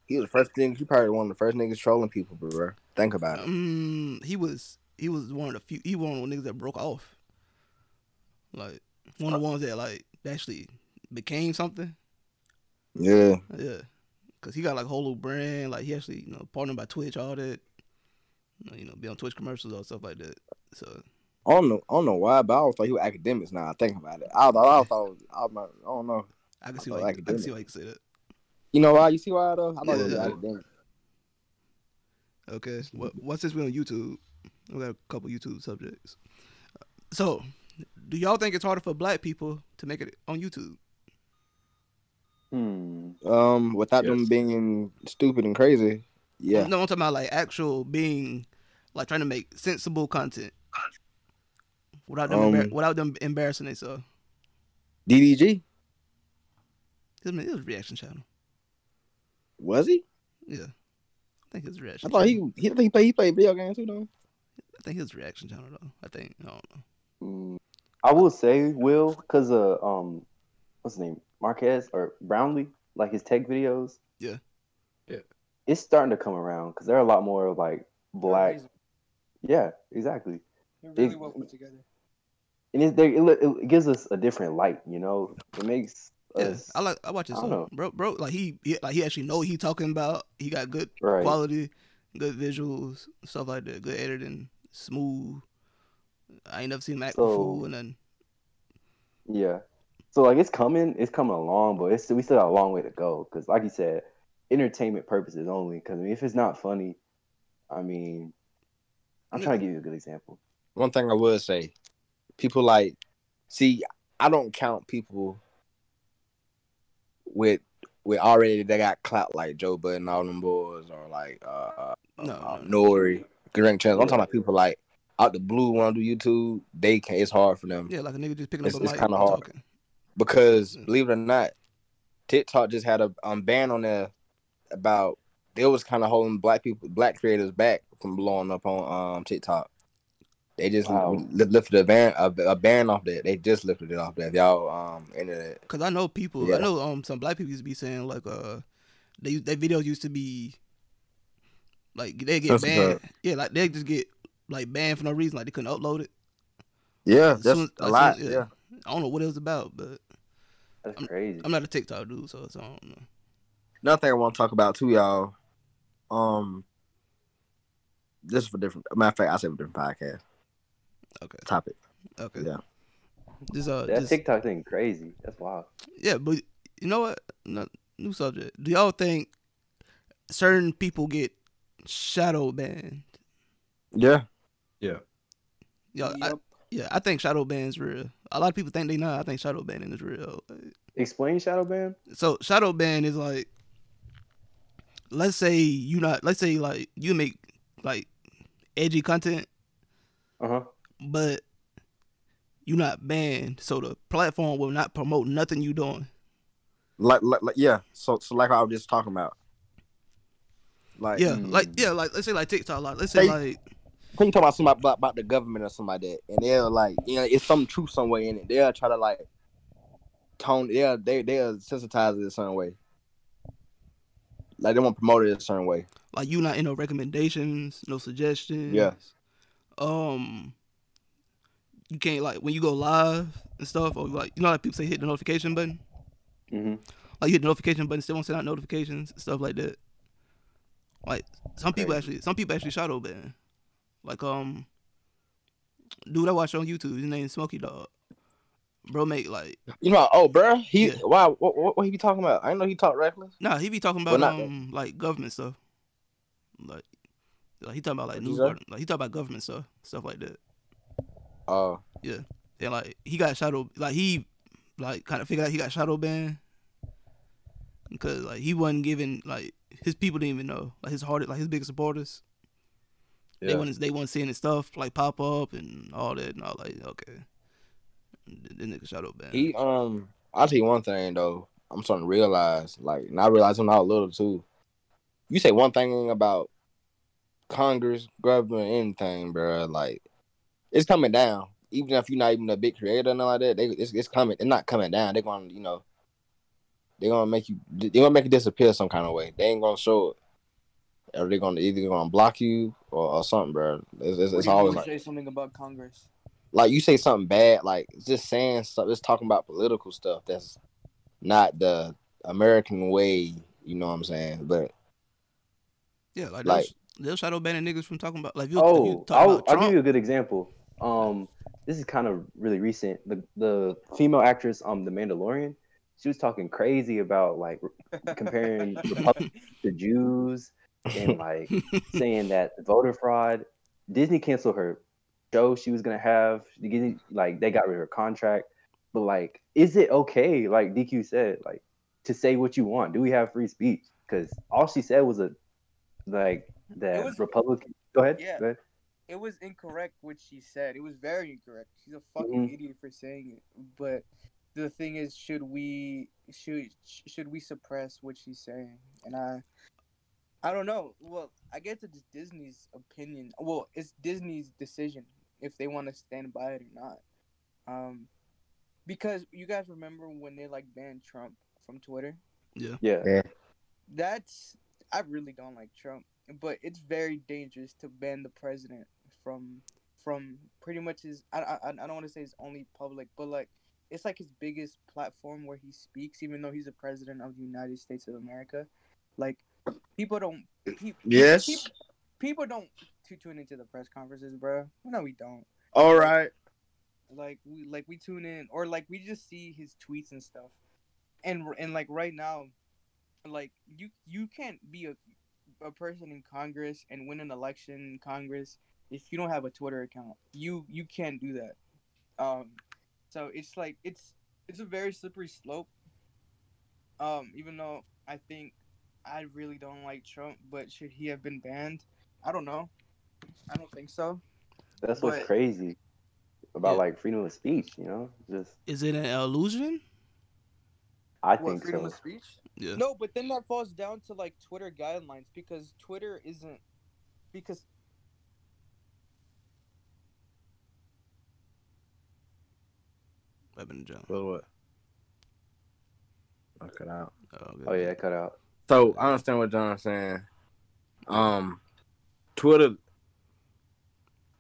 He was the first thing. He probably one of the first niggas trolling people, bro. Think about it. Um, he was he was one of the few. He one of the niggas that broke off. Like one of the ones that like actually became something. Yeah, Yeah, cause he got like a whole little brand. Like he actually you know partnered by Twitch, all that. You know, be on Twitch commercials or stuff like that. So I don't know. I don't know why, but I always thought he was academics. Now I think about it. I thought. I thought. I'm not, I don't know. I can see thought why. You, I can see why you can say that. You know why? You see why though? I thought he was Yeah. academic. Okay. What what's this we on YouTube? We got a couple YouTube subjects. So, do y'all think it's harder for black people to make it on YouTube? Hmm. Um, without them being stupid and crazy. Yeah. No, I'm talking about like actual being, like trying to make sensible content without them embar- Um, without them embarrassing themselves. DDG It was, it was a reaction channel. was he? Yeah, I think it was a I reaction. thought channel. he he think he played, he played video games too though. I think it was a reaction channel though. I think I don't know. Mm, I will say Will because uh um what's his name Marques or Brownlee like his tech videos Yeah. Yeah. It's starting to come around because there are a lot more like black. Yeah, exactly. They're really It- well put together. And it, they, it, it gives us a different light, you know. It makes Yeah, us I like I watch his I don't know. bro. Bro, like he, he like he actually know what he talking about. He got good right. quality, good visuals, stuff like that. Good editing, smooth. I ain't never seen him act So- before, and then Yeah. So like it's coming, it's coming along, but it's we still got a long way to go. Because like you said, entertainment purposes only. Because I mean, if it's not funny, I mean, I'm trying to give you a good example. One thing I would say, people like, see, I don't count people with with already they got clout like Joe Budden and all them boys or like uh, uh, No, uh no. Nori, Grant Chance. I'm talking about people like out the blue want to do YouTube. They can. It's hard for them yeah, like a nigga just picking It's- up a it's kinda hard. talking. Because Mm. believe it or not, TikTok just had a um, ban on there about they was kind of holding black people, black creators back from blowing up on um TikTok. They just Wow. li- lifted a ban a, a ban off that. They just lifted it off that. Y'all um internet. Cause I know people, Yeah. I know um some black people used to be saying like uh they their videos used to be like they get Censored. banned. Yeah, like they just get like banned for no reason, like they couldn't upload it. Yeah, that's soon- a as lot. soon- yeah. I don't know what it was about, but That's I'm- crazy. I'm not a TikTok dude, so, so I don't know. Another thing I want to talk about too, y'all. Um, this is for different. Matter of fact, I said for different podcast Okay, topic. okay. Yeah. Just uh, that just, TikTok thing crazy. That's wild. yeah, but you know what? No, new subject. Do y'all think certain people get shadow banned? Yeah, Yeah, I, Yup. Yeah, I think shadow ban's real. A lot of people think they not. I think shadow banning is real. Explain shadow ban. So shadow ban is like, let's say you not, let's say like you make like edgy content, Uh huh. but you not banned, so the platform will not promote nothing you doing. like, like, like yeah. So, so like I was just talking about. Like, Yeah, like Mm. yeah, like let's say like TikTok, like let's say They- like when you talk about somebody about, about the government or something like that, and they're like, you know, it's some truth somewhere in it. They'll try to like tone. Yeah, they they'll sensitize it a certain way. Like they want to promote it a certain way. like you not in no recommendations, no suggestions. Yeah. Um, you can't like when you go live and stuff, or like you know, like people say hit the notification button. Mm-hmm. like you hit the notification button, still won't send out notifications, stuff like that. Like some people actually, some people actually shadow ban. Like um, dude I watch on YouTube, his name's Smokey Dog. Bro, mate, like You know, oh, bro, he Yeah. wow, what, what what he be talking about? I didn't know he talked reckless. nah, he be talking Well, about not- um like government stuff. Like, like he talking about like news, like he talking about government stuff, stuff like that. Oh, Yeah. And like he got shadow, like he like kind of figured out he got shadow banned because like he wasn't giving like his people didn't even know like his hard like his biggest supporters. They yeah. want they want seeing his stuff like pop up and all that and all like okay. The nigga shadow ban. He um, I'll tell you one thing though. I'm starting to realize, like, and I realized when I was little too. You say one thing about Congress, government, anything, bro. Like, it's coming down. Even if you're not even a big creator and all like that, they it's, it's coming. They're not coming down. They're gonna, you know, they're gonna make you. They're gonna make it disappear some kind of way. They ain't gonna show it. Or they're gonna either gonna block you or, or something, bro. It's, it's, What it's you always like say something about Congress. like you say something bad, like just saying stuff, just talking about political stuff that's not the American way, you know what I'm saying? But yeah, like, like- they'll, they'll shadow ban niggas from talking about like you, if you Oh, talk I'll, about I'll Trump. give you a good example. Um, this is kind of really recent. The the female actress, um, The Mandalorian, she was talking crazy about like comparing *laughs* Republicans to Jews and like saying that voter fraud. Disney canceled her show she was gonna have. Disney- Like they got rid of her contract. But like, is it okay? Like DQ said, like to say what you want. Do we have free speech? Because all she said was a like that was- Republican. Go ahead. Yeah. Go ahead. it was incorrect what she said. It was very incorrect. She's a fucking mm-hmm. idiot for saying it. But the thing is, should we should should we suppress what she's saying? And I, I don't know. Well, I guess it's Disney's opinion. Well, it's Disney's decision if they want to stand by it or not. Um, because you guys remember when they like banned Trump from Twitter? Yeah. Yeah. that's I really don't like Trump, but it's very dangerous to ban the president from from pretty much his. I I, I don't want to say his only public, but like it's like his biggest platform where he speaks, even though he's the president of the United States of America. Like people don't. *clears throat* Yes. People, people don't tu- tune into the press conferences, bro. No, we don't. All right. Like we like we tune in or like we just see his tweets and stuff. And and like right now, like you you can't be a a person in Congress and win an election in Congress if you don't have a Twitter account. You you can't do that. Um so it's like it's it's a very slippery slope. Um even though I think I really don't like Trump, but should he have been banned? I don't know. I don't think so. That's what's But- crazy about Yeah. like freedom of speech. You know, just Is it an illusion? I What think freedom so. of speech? Yeah. No, but then that falls down to like Twitter guidelines because Twitter isn't because Weapon John. What? what? I cut out. Oh, okay. Oh yeah, cut out. So I understand what John's saying. Um, Twitter.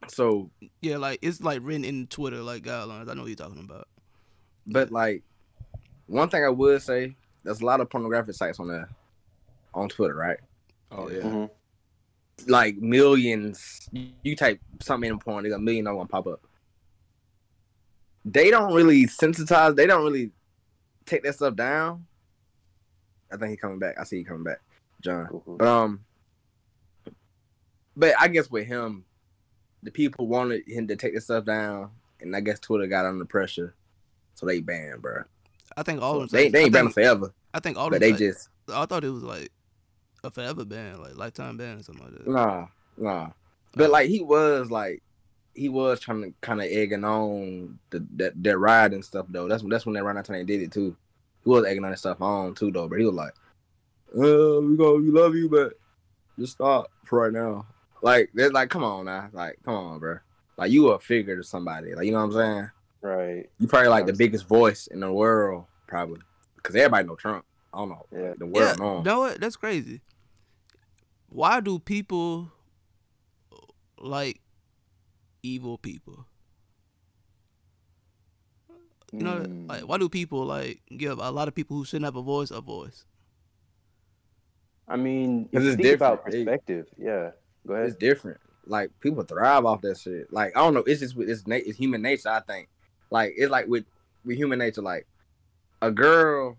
So, Yeah, like it's like written in Twitter like guidelines. I know what you're talking about. but like, one thing I would say, there's a lot of pornographic sites on there, on Twitter, right? Oh yeah. hmm Like millions. You type something in porn, there's a million of them pop up. They don't really sensitize. They don't really take that stuff down. I think he coming back. I see he coming back, John. Cool, cool. But um, but I guess with him, the people wanted him to take this stuff down, and I guess Twitter got under pressure, so they banned, bro. I think all So of them. they they ain't banned forever, I think all but of they them. just I thought it was like a forever ban, like lifetime ban or something like that. nah nah. But like he was like he was trying to kind of egging on the that that ride and stuff though. That's that's when that ride time they did it too. He was egging on that stuff on too though, but he was like, "Uh, we go, we love you, but just stop for right now." Like they're like, come on now, like come on, bro. Like you a figure to somebody, like you know what I'm saying. Right. You probably like the biggest voice in the world, probably, because everybody know Trump. I don't know, Yeah. the world know. him. know what? That's crazy. Why do people like evil people? You know, Mm. like why do people like give a lot of people who shouldn't have a voice a voice? I mean, if 'Cause you it's think about different. It- perspective, yeah. Go ahead. it's different. Like people thrive off that shit. Like I don't know. It's just with it's, na- it's human nature. I think. Like it's like with with human nature. Like a girl,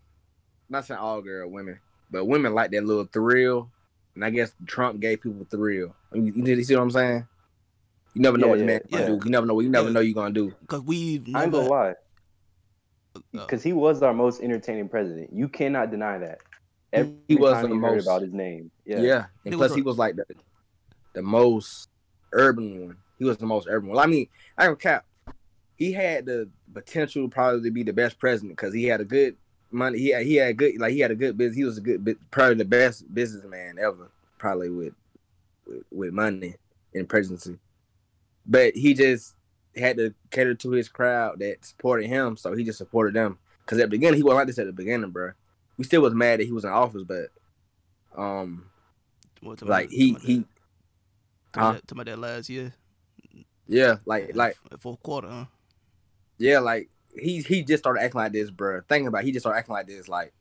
not saying all girl women, but women like that little thrill. And I guess Trump gave people thrill. You, you, you see what I'm saying? You never know Yeah, what the yeah, man gonna yeah. do. You never know. what You never Yeah. know you're gonna do. Because we've I ain't never. gonna lie, because he was our most entertaining president. You cannot deny that. Every He was time the you heard most- about his name, Yeah. yeah. And He plus, was he was like the the most urban one. He was the most urban one. I mean, I don't cap. He had the potential probably to be the best president because he had a good money. He had, he had good like he had a good business. He was a good probably the best businessman ever. Probably with with, with money in presidency, but he just had to cater to his crowd that supported him. So he just supported them because at the beginning he wasn't like this at the beginning, bro. We still was mad that he was in office, but um what, like he he to, huh? my dad, to my dad last year, yeah like like fourth quarter, huh? yeah like he he just started acting like this bro thinking about it, he just started acting like this like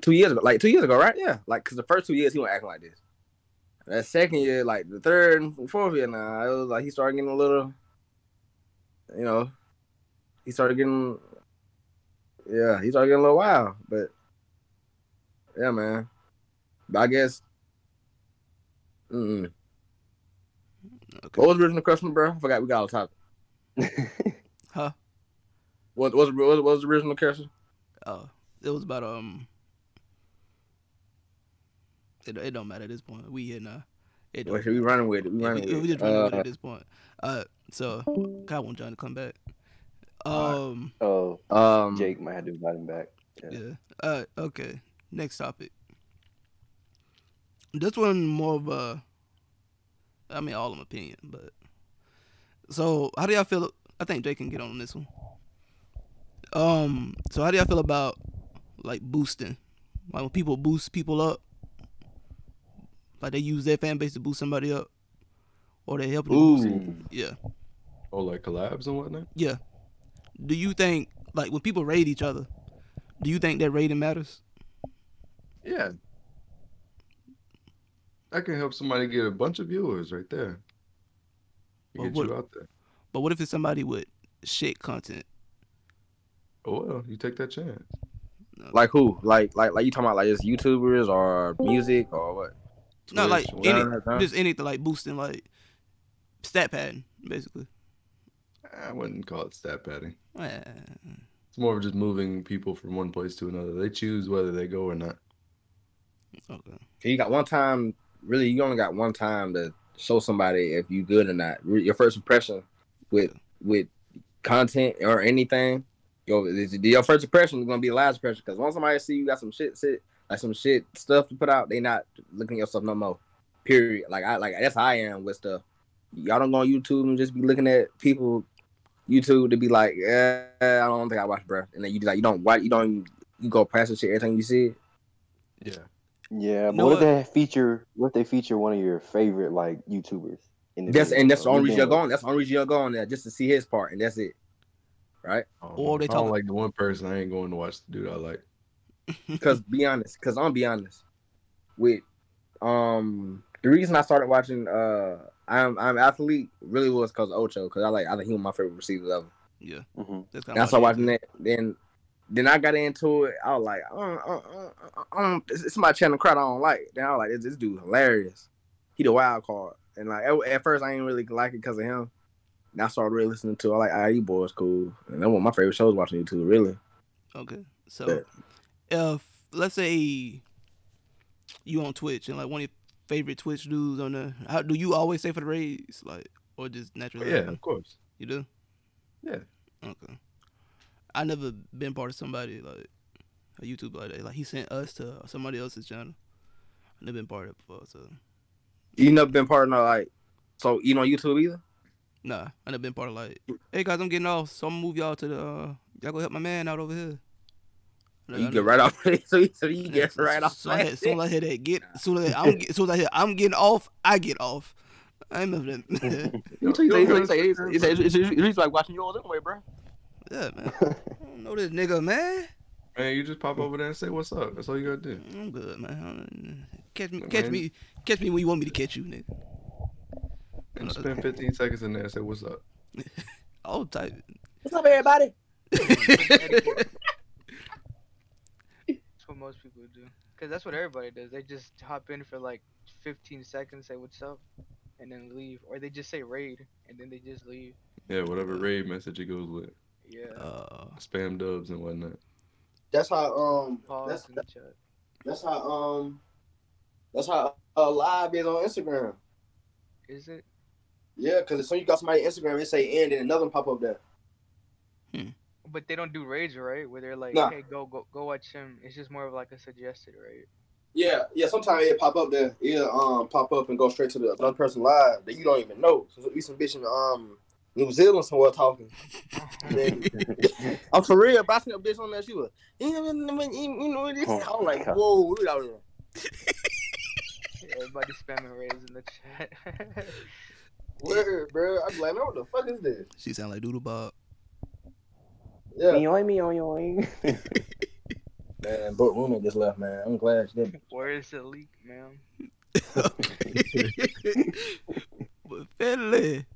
two years ago like two years ago right yeah like because the first two years he was acting like this that second year like the third and fourth year now it was like he started getting a little you know he started getting yeah he started getting a little wild but yeah man but I guess mm Okay. what was the original question bro I forgot we got off topic *laughs* Huh? What was what was the original question? Uh, it was about um. It, it don't matter at this point. We here now. It should we running with it? We Yeah, running we, with we just running with it Uh, at this point. Uh, so I want John to come back. Alright. Um, oh, um, Jake might have to invite him back. Yeah. yeah. Uh, okay. Next topic. This one more of a. I mean, all of my opinion, but. So, how do y'all feel? I think Jake can get on this one. Um. So, how do y'all feel about like boosting, Like when people boost people up, like they use their fan base to boost somebody up, or they help them boost. Ooh. Yeah, Oh, like collabs and whatnot. yeah. Do you think like when people raid each other, do you think that rating matters? Yeah. That can help somebody get a bunch of viewers right there. Well, Get what- you out there. But what if it's somebody with shit content? Oh well, you take that chance. Like who? Like like like you talking about like just YouTubers or music or what? Not like any, just anything like boosting like stat padding, basically. I wouldn't call it stat padding. Eh, It's more of just moving people from one place to another. They choose whether they go or not. okay. You got one time. Really, you only got one time to show somebody if you good or not. Your first impression with with content or anything. Your your first impression is gonna be the last impression because once somebody see you got some shit, shit like some shit stuff to put out, they not looking at your stuff no more. Period. Like I like that's how I am with stuff. Y'all don't go on YouTube and just be looking at people YouTube to be like, eh, I don't think I watch, bro. And then you just like you don't watch, you don't even, you go past the shit every time you see it. Yeah. Yeah, but know what if they feature? What if they feature one of your favorite like YouTubers? In the That's video? and that's the only reason you're Then- going. That's the only reason you're going there just to see his part, and that's it. Right? I Or know. they If don't talk- like the one person. I ain't going to watch the dude I like. *laughs* Because be honest, because I'm be honest with um the reason I started watching uh I'm I'm athlete really was because Ocho because I like I think he was my favorite receiver ever. Yeah, Mhm. that's And I started watching that. Then then I got into it. I was like, uh, uh, uh, uh, uh, it's, it's my channel crowd I don't like. Then I was like, this, this dude hilarious. He the wild card. And like at, at first I didn't really like it because of him. And I started really listening to. I like, ah, you boys cool. And that was my favorite shows watching YouTube. Really. Okay, so if let's say you on Twitch and like one of your favorite Twitch dudes on the, how do you always stay for the raids, like, or just naturally? Yeah, of course. you do. Yeah. Okay. I never been part of somebody like a YouTube like that. Like he sent us to somebody else's channel. I never been part of it before, so You never been part of no, like, so you know YouTube either? nah, I never been part of like, hey guys, I'm getting off, so I'm gonna move y'all to the, uh, y'all go help my man out over here. Like, you get right off. *laughs* so, you- so you get right off. So I had, soon as I hear that get, soon as I, I'm, get- soon as I hear I'm getting off, I get off. I ain't never that. *laughs* *laughs* You say- you say- you say- you say- you say- you say- you say like watching yours anyway, bro. yeah, man. I don't know this nigga, man. Man, you just pop over there and say what's up. That's all you gotta do. Mm, I'm good, man. Catch me, catch man. me, catch me when you want me to catch you, nigga. And spend 15 seconds in there and say what's up. All type. What's up, everybody? That's what most people do. Cause that's what everybody does. They just hop in for like 15 seconds, say what's up, and then leave, or they just say raid and then they just leave. Yeah, whatever raid message it goes with. Yeah. Uh, Spam dubs and whatnot. That's how um Pause that's in the chat. that's how um that's how uh, live is on Instagram. Is it? Yeah, because as soon as you got somebody on Instagram, it say end and another one pop up there. But they don't do raids, right? Where they're like, Nah. hey, go go go watch him. It's just more of like a suggested raid. Yeah, yeah. Sometimes it pop up there. It'll um pop up and go straight to the other person live that you don't even know. So we some bitch in um New Zealand somewhere talking. Then- *laughs* I'm for real, but I seen a bitch on that. She was, you know, you know, this. I'm like, whoa, look out there. Everybody spamming raids in the chat. *laughs* Word, bro. I'm like, man, what the fuck is this? she sound like Doodle Bob. Yeah, Yoing, me, yoing, yoing. man. But roommate just left, man. I'm glad she did. Where is the leak, man? *laughs* but Finley.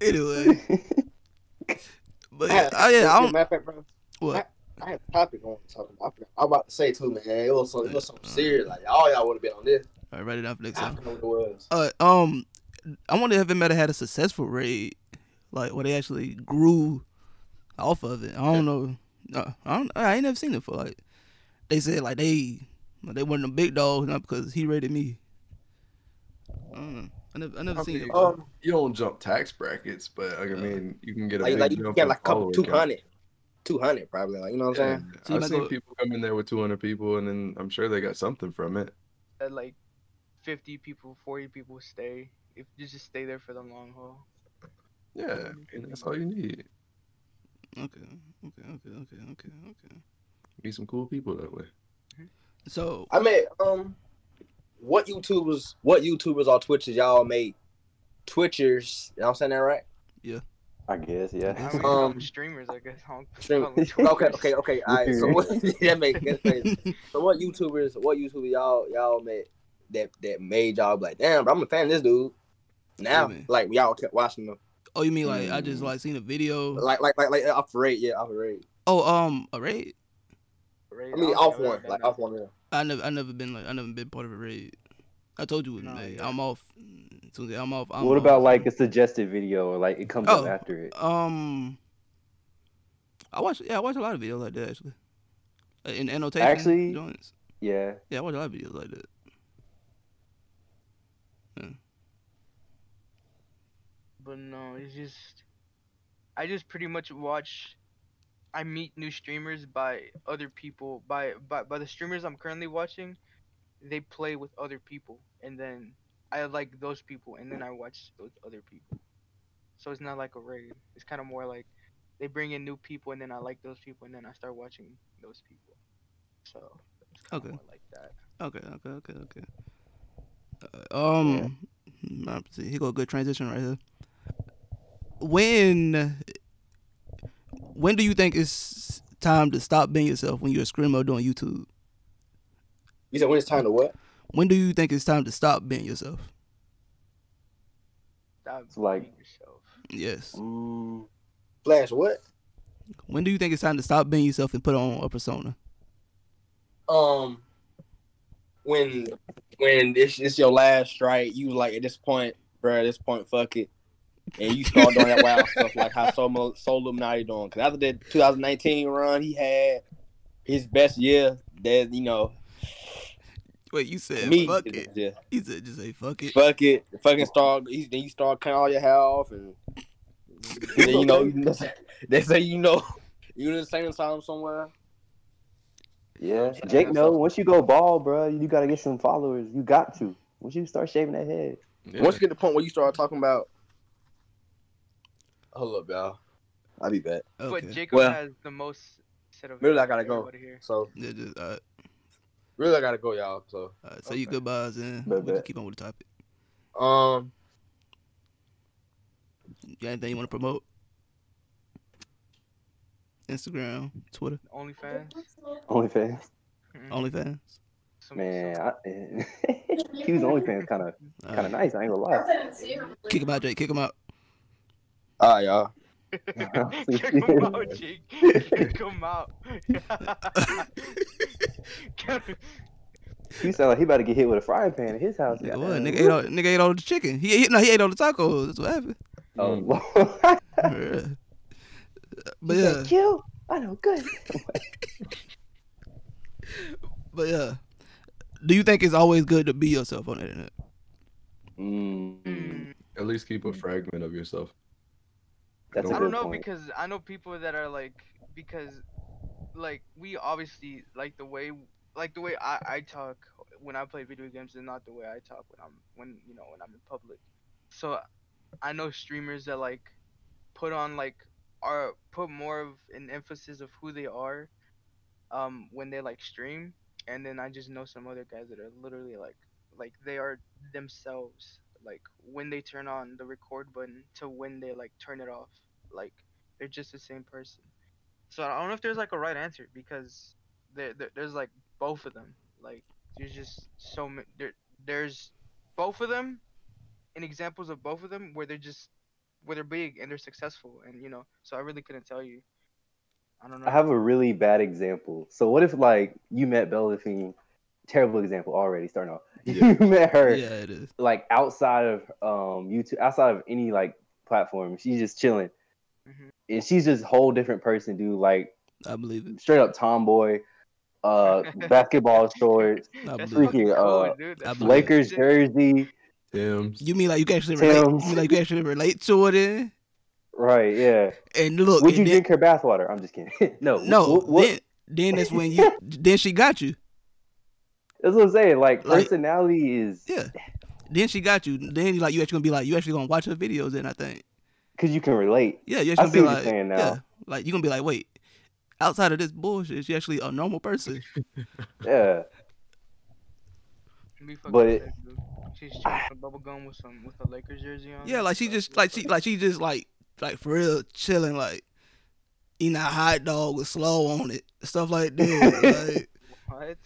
Anyway, *laughs* but yeah, oh yeah, I don't. Matter of fact, bro. What? I had a topic I want to talk about. I forgot- I'm about to say too, man. It was some, it was something serious. Like all y'all would have been on this. All right, write it down for next I time. don't know what it was. Uh, um, I wonder if it might have had a successful raid, like where they actually grew off of it. I don't know. No, I don't. I ain't never seen it for like. They said like they, like, they weren't a big dogs, not because he rated me. I don't know. I never, I never seen it. Um, You don't jump tax brackets, but like, I mean, you can get a like, big like you get like a couple follower two count. hundred. 200 probably. Like you know what I'm saying? I've seen go- people come in there with 200 people, and then I'm sure they got something from it. That like 50 people, 40 people stay. If you just stay there for the long haul. Yeah, and that's all you need. Okay, okay, okay, okay, okay, okay. Meet some cool people that way. So I mean, um, what YouTubers, what YouTubers or Twitchers y'all made? Twitchers, you know I'm saying that right? Yeah. I guess, yeah. I mean, Um, streamers, I guess. I don't Stream- *laughs* okay, okay, okay. All right. So what? *laughs* that make that's. So what YouTubers, what YouTubers y'all y'all made that that made y'all be like, damn, bro, I'm a fan of this dude. Now, man. like y'all kept watching them, oh, you mean like I just Mm. like seen a video? like like like like off the rate, yeah, off the rate. Oh, um, a raid. Raid, I mean, off one, like off one. Yeah. I never, I never been like, I never been part of a raid. I told you, No, man, yeah. I'm off. As soon as I'm off. I'm what off. about like a suggested video or like it comes Oh. up after it? Um, I watch. Yeah, I watch a lot of videos like that actually. Uh, In annotation Actually- joints. Yeah. Yeah, I watch a lot of videos like that. But no, it's just I just pretty much watch I meet new streamers by other people by by by the streamers I'm currently watching, they play with other people and then I like those people and then I watch those other people. So it's not like a raid. It's kind of more like they bring in new people and then I like those people and then I start watching those people. So it's kind of Okay. more like that. Okay, okay, okay, okay. Uh, um, uh, see, here go a good transition right here. When, when do you think it's time to stop being yourself when you're a screamer doing YouTube? You said when it's time to what? When do you think it's time to stop being yourself? Stop like- being yourself. Yes. Mm, Flash what? When do you think it's time to stop being yourself and put on a persona? Um, when when this it's your last strike, you like at this point, bro. At this point, fuck it, and you start doing that wild stuff like how Soul Soul Illuminati doing. Because after the 2019 run, he had his best year. That you know, Wait, you said me, fuck it. yeah, You said just say fuck it. fuck it, fucking start. you- Then you start cutting all your hair off, and *laughs* then you know they say you know you in the same time somewhere. yeah. Yeah, Jake, no. Once you go bald, bro, you gotta get some followers. You got to. Once you start shaving that head. Yeah. Once you get to the point where you start talking about, hold up, y'all, I'll be back. But Okay. Jacob Well, has the most set of really, I gotta go. everybody here. So Yeah, just, uh, really, I gotta go, y'all. So uh, say your Okay. goodbyes and we can keep on with the topic. um, You got anything you want to promote? Instagram, Twitter, OnlyFans. OnlyFans. Mhm. OnlyFans. Some- Man, some- I, *laughs* he was OnlyFans kind of kind of nice. I ain't gonna lie. Kick him out, Jake. Kick him out. All right, y'all. Kick him out, Jake. Kick him out. He sound like he about to get hit with a frying pan in his house. Nigga, what? Goddamn. Nigga ate all, nigga ate all the chicken. He ate, no, he ate all the tacos. That's what happened. Oh, Mm. Lord. *laughs* Yeah. But yeah, said, Kill. I know. Good. *laughs* but yeah. Do you think it's always good to be yourself on the internet? Mm, Mm, At least keep a fragment of yourself. That's I don't know point. because I know people that are like because like we obviously like the way like the way I, I talk when I play video games is not the way I talk when I'm when you know when I'm in public. So I know streamers that like put on like are put more of an emphasis of who they are um when they like stream and then I just know some other guys that are literally like like they are themselves like when they turn on the record button to when they like turn it off like they're just the same person so i don't know if there's like a right answer because there, there there's like both of them like there's just so many there, there's both of them and examples of both of them where they're just where they're big and they're successful and you know so i really couldn't tell you i don't know I have a really bad example. So what if like you met Belle Delphine? Terrible example already. Starting off, *laughs* Yeah. you met her Yeah, it is. like outside of um YouTube, outside of any like platform. She's just chilling, Mhm. and she's just a whole different person, dude. Like I believe it. straight up tomboy, uh, *laughs* basketball shorts, I freaking, it. fucking cool, uh, dude. I That's believe Lakers fucking- jersey. Tim's. You mean like you can actually relate? Tim's. You mean like you actually relate to it? In? Right? Yeah. And look, Would you then, drink her bathwater? I'm just kidding. *laughs* no. no, What, what, then then that's when you then she got you. That's what I'm saying. Like, Like- personality is Yeah. Then she got you. Then you like you actually gonna be like you actually gonna watch her videos. Then I think because you can relate. yeah, you I actually gonna what be you're like saying now. yeah, like you gonna be like wait, outside of this bullshit, she actually a normal person. *laughs* Yeah. Be fucking But it- She's chewing some bubble gum with some with a Lakers jersey on. Yeah, like she just like she like she just like like for real chilling like eating a hot dog with slow on it stuff like that *laughs* like, what?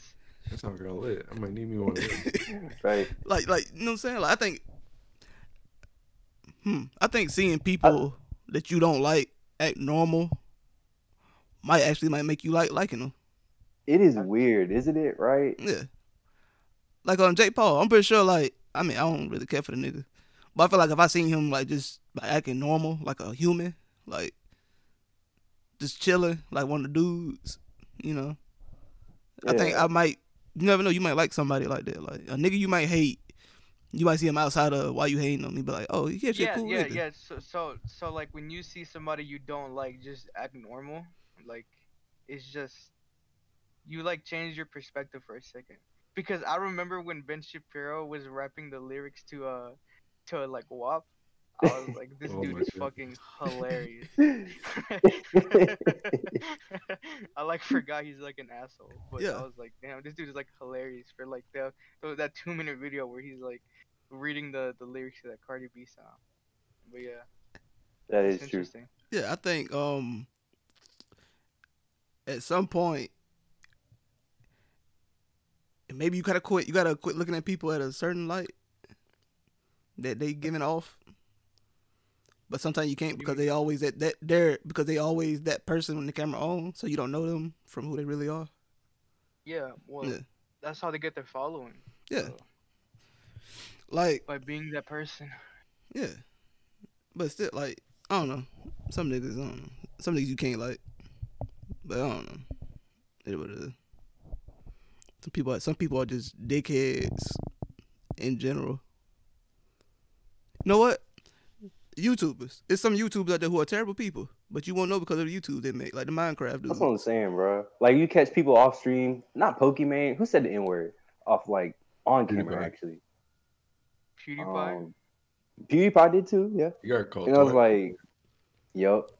That's not gonna lit. I might need me one *laughs* right. like like like you know what I'm saying like I think hmm I think seeing people that you don't like act normal might actually might make you like liking them It is weird, isn't it? Right? yeah like on Jake Paul I'm pretty sure like I mean I don't really care for the nigga but I feel like if I seen him like just like acting normal like a human like just chilling like one of the dudes you know I think I might. You never know. You might like somebody like that. Like a nigga you might hate. You might see him outside of why you hating him. You be like, oh, a Yeah, cool yeah, nigga. yeah. So, so, so, like when you see somebody you don't like, just act normal. Like, it's just you like change your perspective for a second. Because I remember when Ben Shapiro was rapping the lyrics to uh to like WAP. I was like, this Oh dude is God. fucking hilarious. *laughs* I like forgot he's like an asshole, but Yeah. I was like, damn, this dude is like hilarious for like the, the that two minute video where he's like reading the the lyrics to that Cardi B song. But yeah, that it's true. Yeah, I think um at some point maybe you gotta quit. You gotta quit looking at people at a certain light that they giving off. But sometimes you can't because they always that that they're because they always that person when the camera on, so you don't know them from who they really are. Yeah, well, Yeah. that's how they get their following. Yeah. so, Like by being that person. Yeah. But still, like, I don't know. Some niggas, I don't know. Some niggas you can't like. But I don't know. It what it is. Some people, are, some people are just dickheads in general. You know what? YouTubers. It's some YouTubers out there who are terrible people, but you won't know because of the YouTube they make, like the Minecraft dudes. That's what I'm saying, bro. Like you catch people off stream, not Pokemon. Who said the N word off like on camera PewDiePie. actually? PewDiePie. Um, PewDiePie did too. Yeah. You got called. And I was like, yup.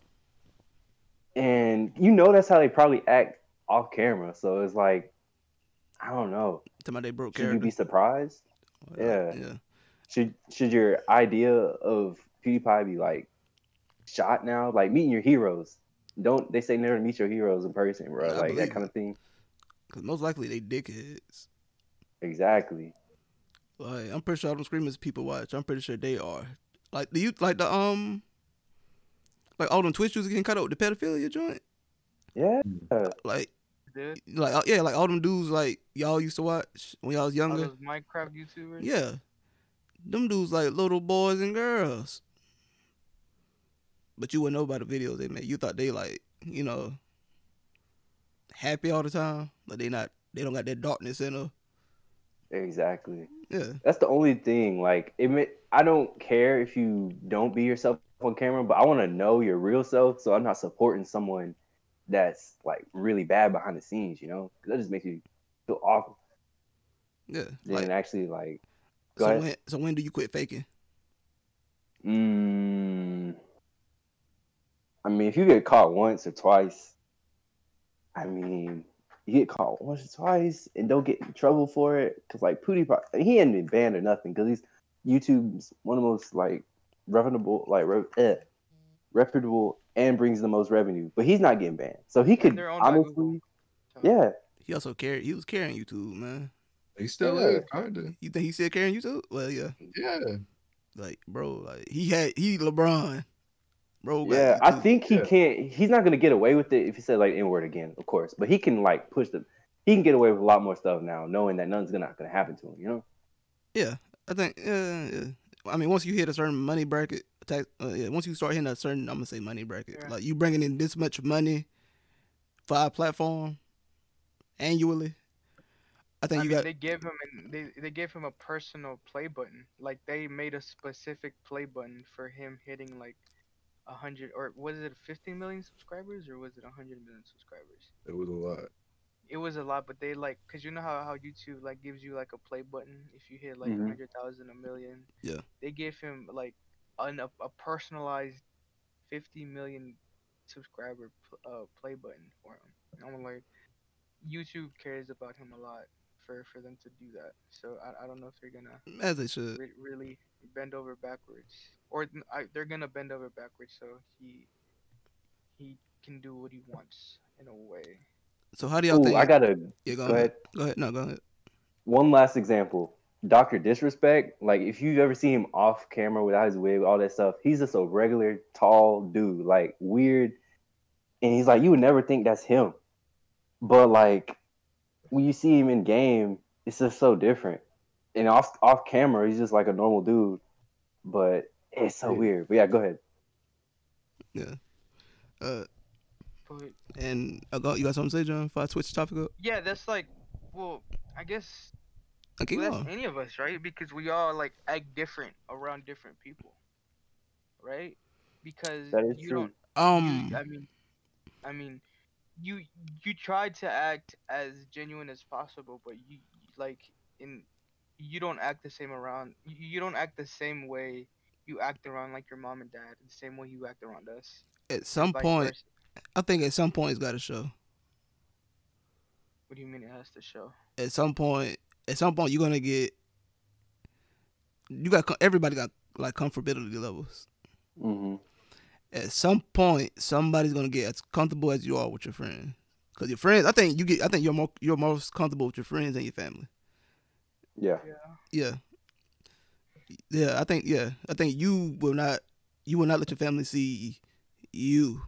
And you know that's how they probably act off camera. So it's like, I don't know. Tell me they broke Should you be surprised? yeah. Yeah. Should should your idea of PewDiePie be like shot now? Like meeting your heroes. Don't they say never meet your heroes in person, bro? I like that kind of thing. Because most likely they dickheads. Exactly. Like I'm pretty sure all them screamers people watch. I'm pretty sure they are. Like the you like the um like all them Twitch users getting cut out with the pedophilia joint. Yeah. Like Dude, like uh, yeah, like all them dudes like y'all used to watch when y'all was all younger. those Minecraft YouTubers. Yeah. Them dudes like little boys and girls. But you wouldn't know about the videos they made. You thought they like, you know, happy all the time. But they not they don't got that darkness in them. Exactly. Yeah. That's the only thing. Like, it, I don't care if you don't be yourself on camera, but I want to know your real self, so I'm not supporting someone that's like really bad behind the scenes. You know, that just makes you feel awful. Yeah. Then Like, actually, like, go so ahead. when so when do you quit faking? Mm, I mean, if you get caught once or twice, I mean, you get caught once or twice and don't get in trouble for it, because like PewDiePie, he hadn't been banned or nothing, because he's YouTube's one of the most like reputable, like re- eh, reputable, and brings the most revenue, but he's not getting banned, so he could they're owned by Google. honestly, yeah, He also carried he was carrying YouTube, man. he still Yeah. is, kinda. You think he's still carrying YouTube? Well yeah. Yeah. Like, bro, like he had he LeBron. Bro, yeah. I think he Yeah. can't. He's not gonna get away with it if he said like N word again, of course, but he can like push the. He can get away with a lot more stuff now, knowing that none's gonna not gonna happen to him. You know. Yeah, I think. Yeah, yeah. I mean, once you hit a certain money bracket, tax, uh, yeah, once you start hitting a certain, I'm gonna say money bracket. Yeah. Like you bringing in this much money for our platform annually. I think I you mean, got. they gave him an, they they gave him a personal play button. Like they made a specific play button for him hitting like a hundred or was it 15 million subscribers or was it a hundred million subscribers? It was a lot. It was a lot, but they like because you know how how YouTube like gives you like a play button if you hit like Mhm. a hundred thousand a million. Yeah. They gave him like an, a, a personalized 50 million subscriber pl- uh, play button for him. And I'm like, YouTube cares about him a lot for for them to do that. So I, I don't know if they're gonna As they should. re- really bend over backwards, or n- I, they're gonna bend over backwards so he he can do what he wants in a way. So how do y'all Ooh, think? I got a yeah, go, go ahead. ahead. Go ahead. No, go ahead. One last example. Doctor Disrespect. Like if you've ever seen him off camera without his wig, all that stuff, he's just a regular tall dude, like weird. And he's like, you would never think that's him. But like when you see him in game, it's just so different. And off off camera, he's just like a normal dude. But it's so Yeah. weird. But yeah, go ahead. Yeah. Uh, But and I got you got something to say, John? If I switch the topic up, yeah, that's like, well, I guess I keep well, going. that's any of us, right? Because we all like act different around different people, right? Because That is you true. don't Um, you, I mean, I mean, you you try to act as genuine as possible, but you like in you don't act the same around. You, you don't act the same way you act around like your mom and dad, the same way you act around us. at some point, versa. I think at some point it's got to show. What do you mean it has to show? At some point, at some point you're gonna get. You got everybody got like comfortability levels. hmm At some point, somebody's gonna get as comfortable as you are with your friends. Cause your friends, I think you get. I think you're more you're most comfortable with your friends and your family. Yeah. Yeah. Yeah. Yeah, I think yeah, I think you will not you will not let your family see you.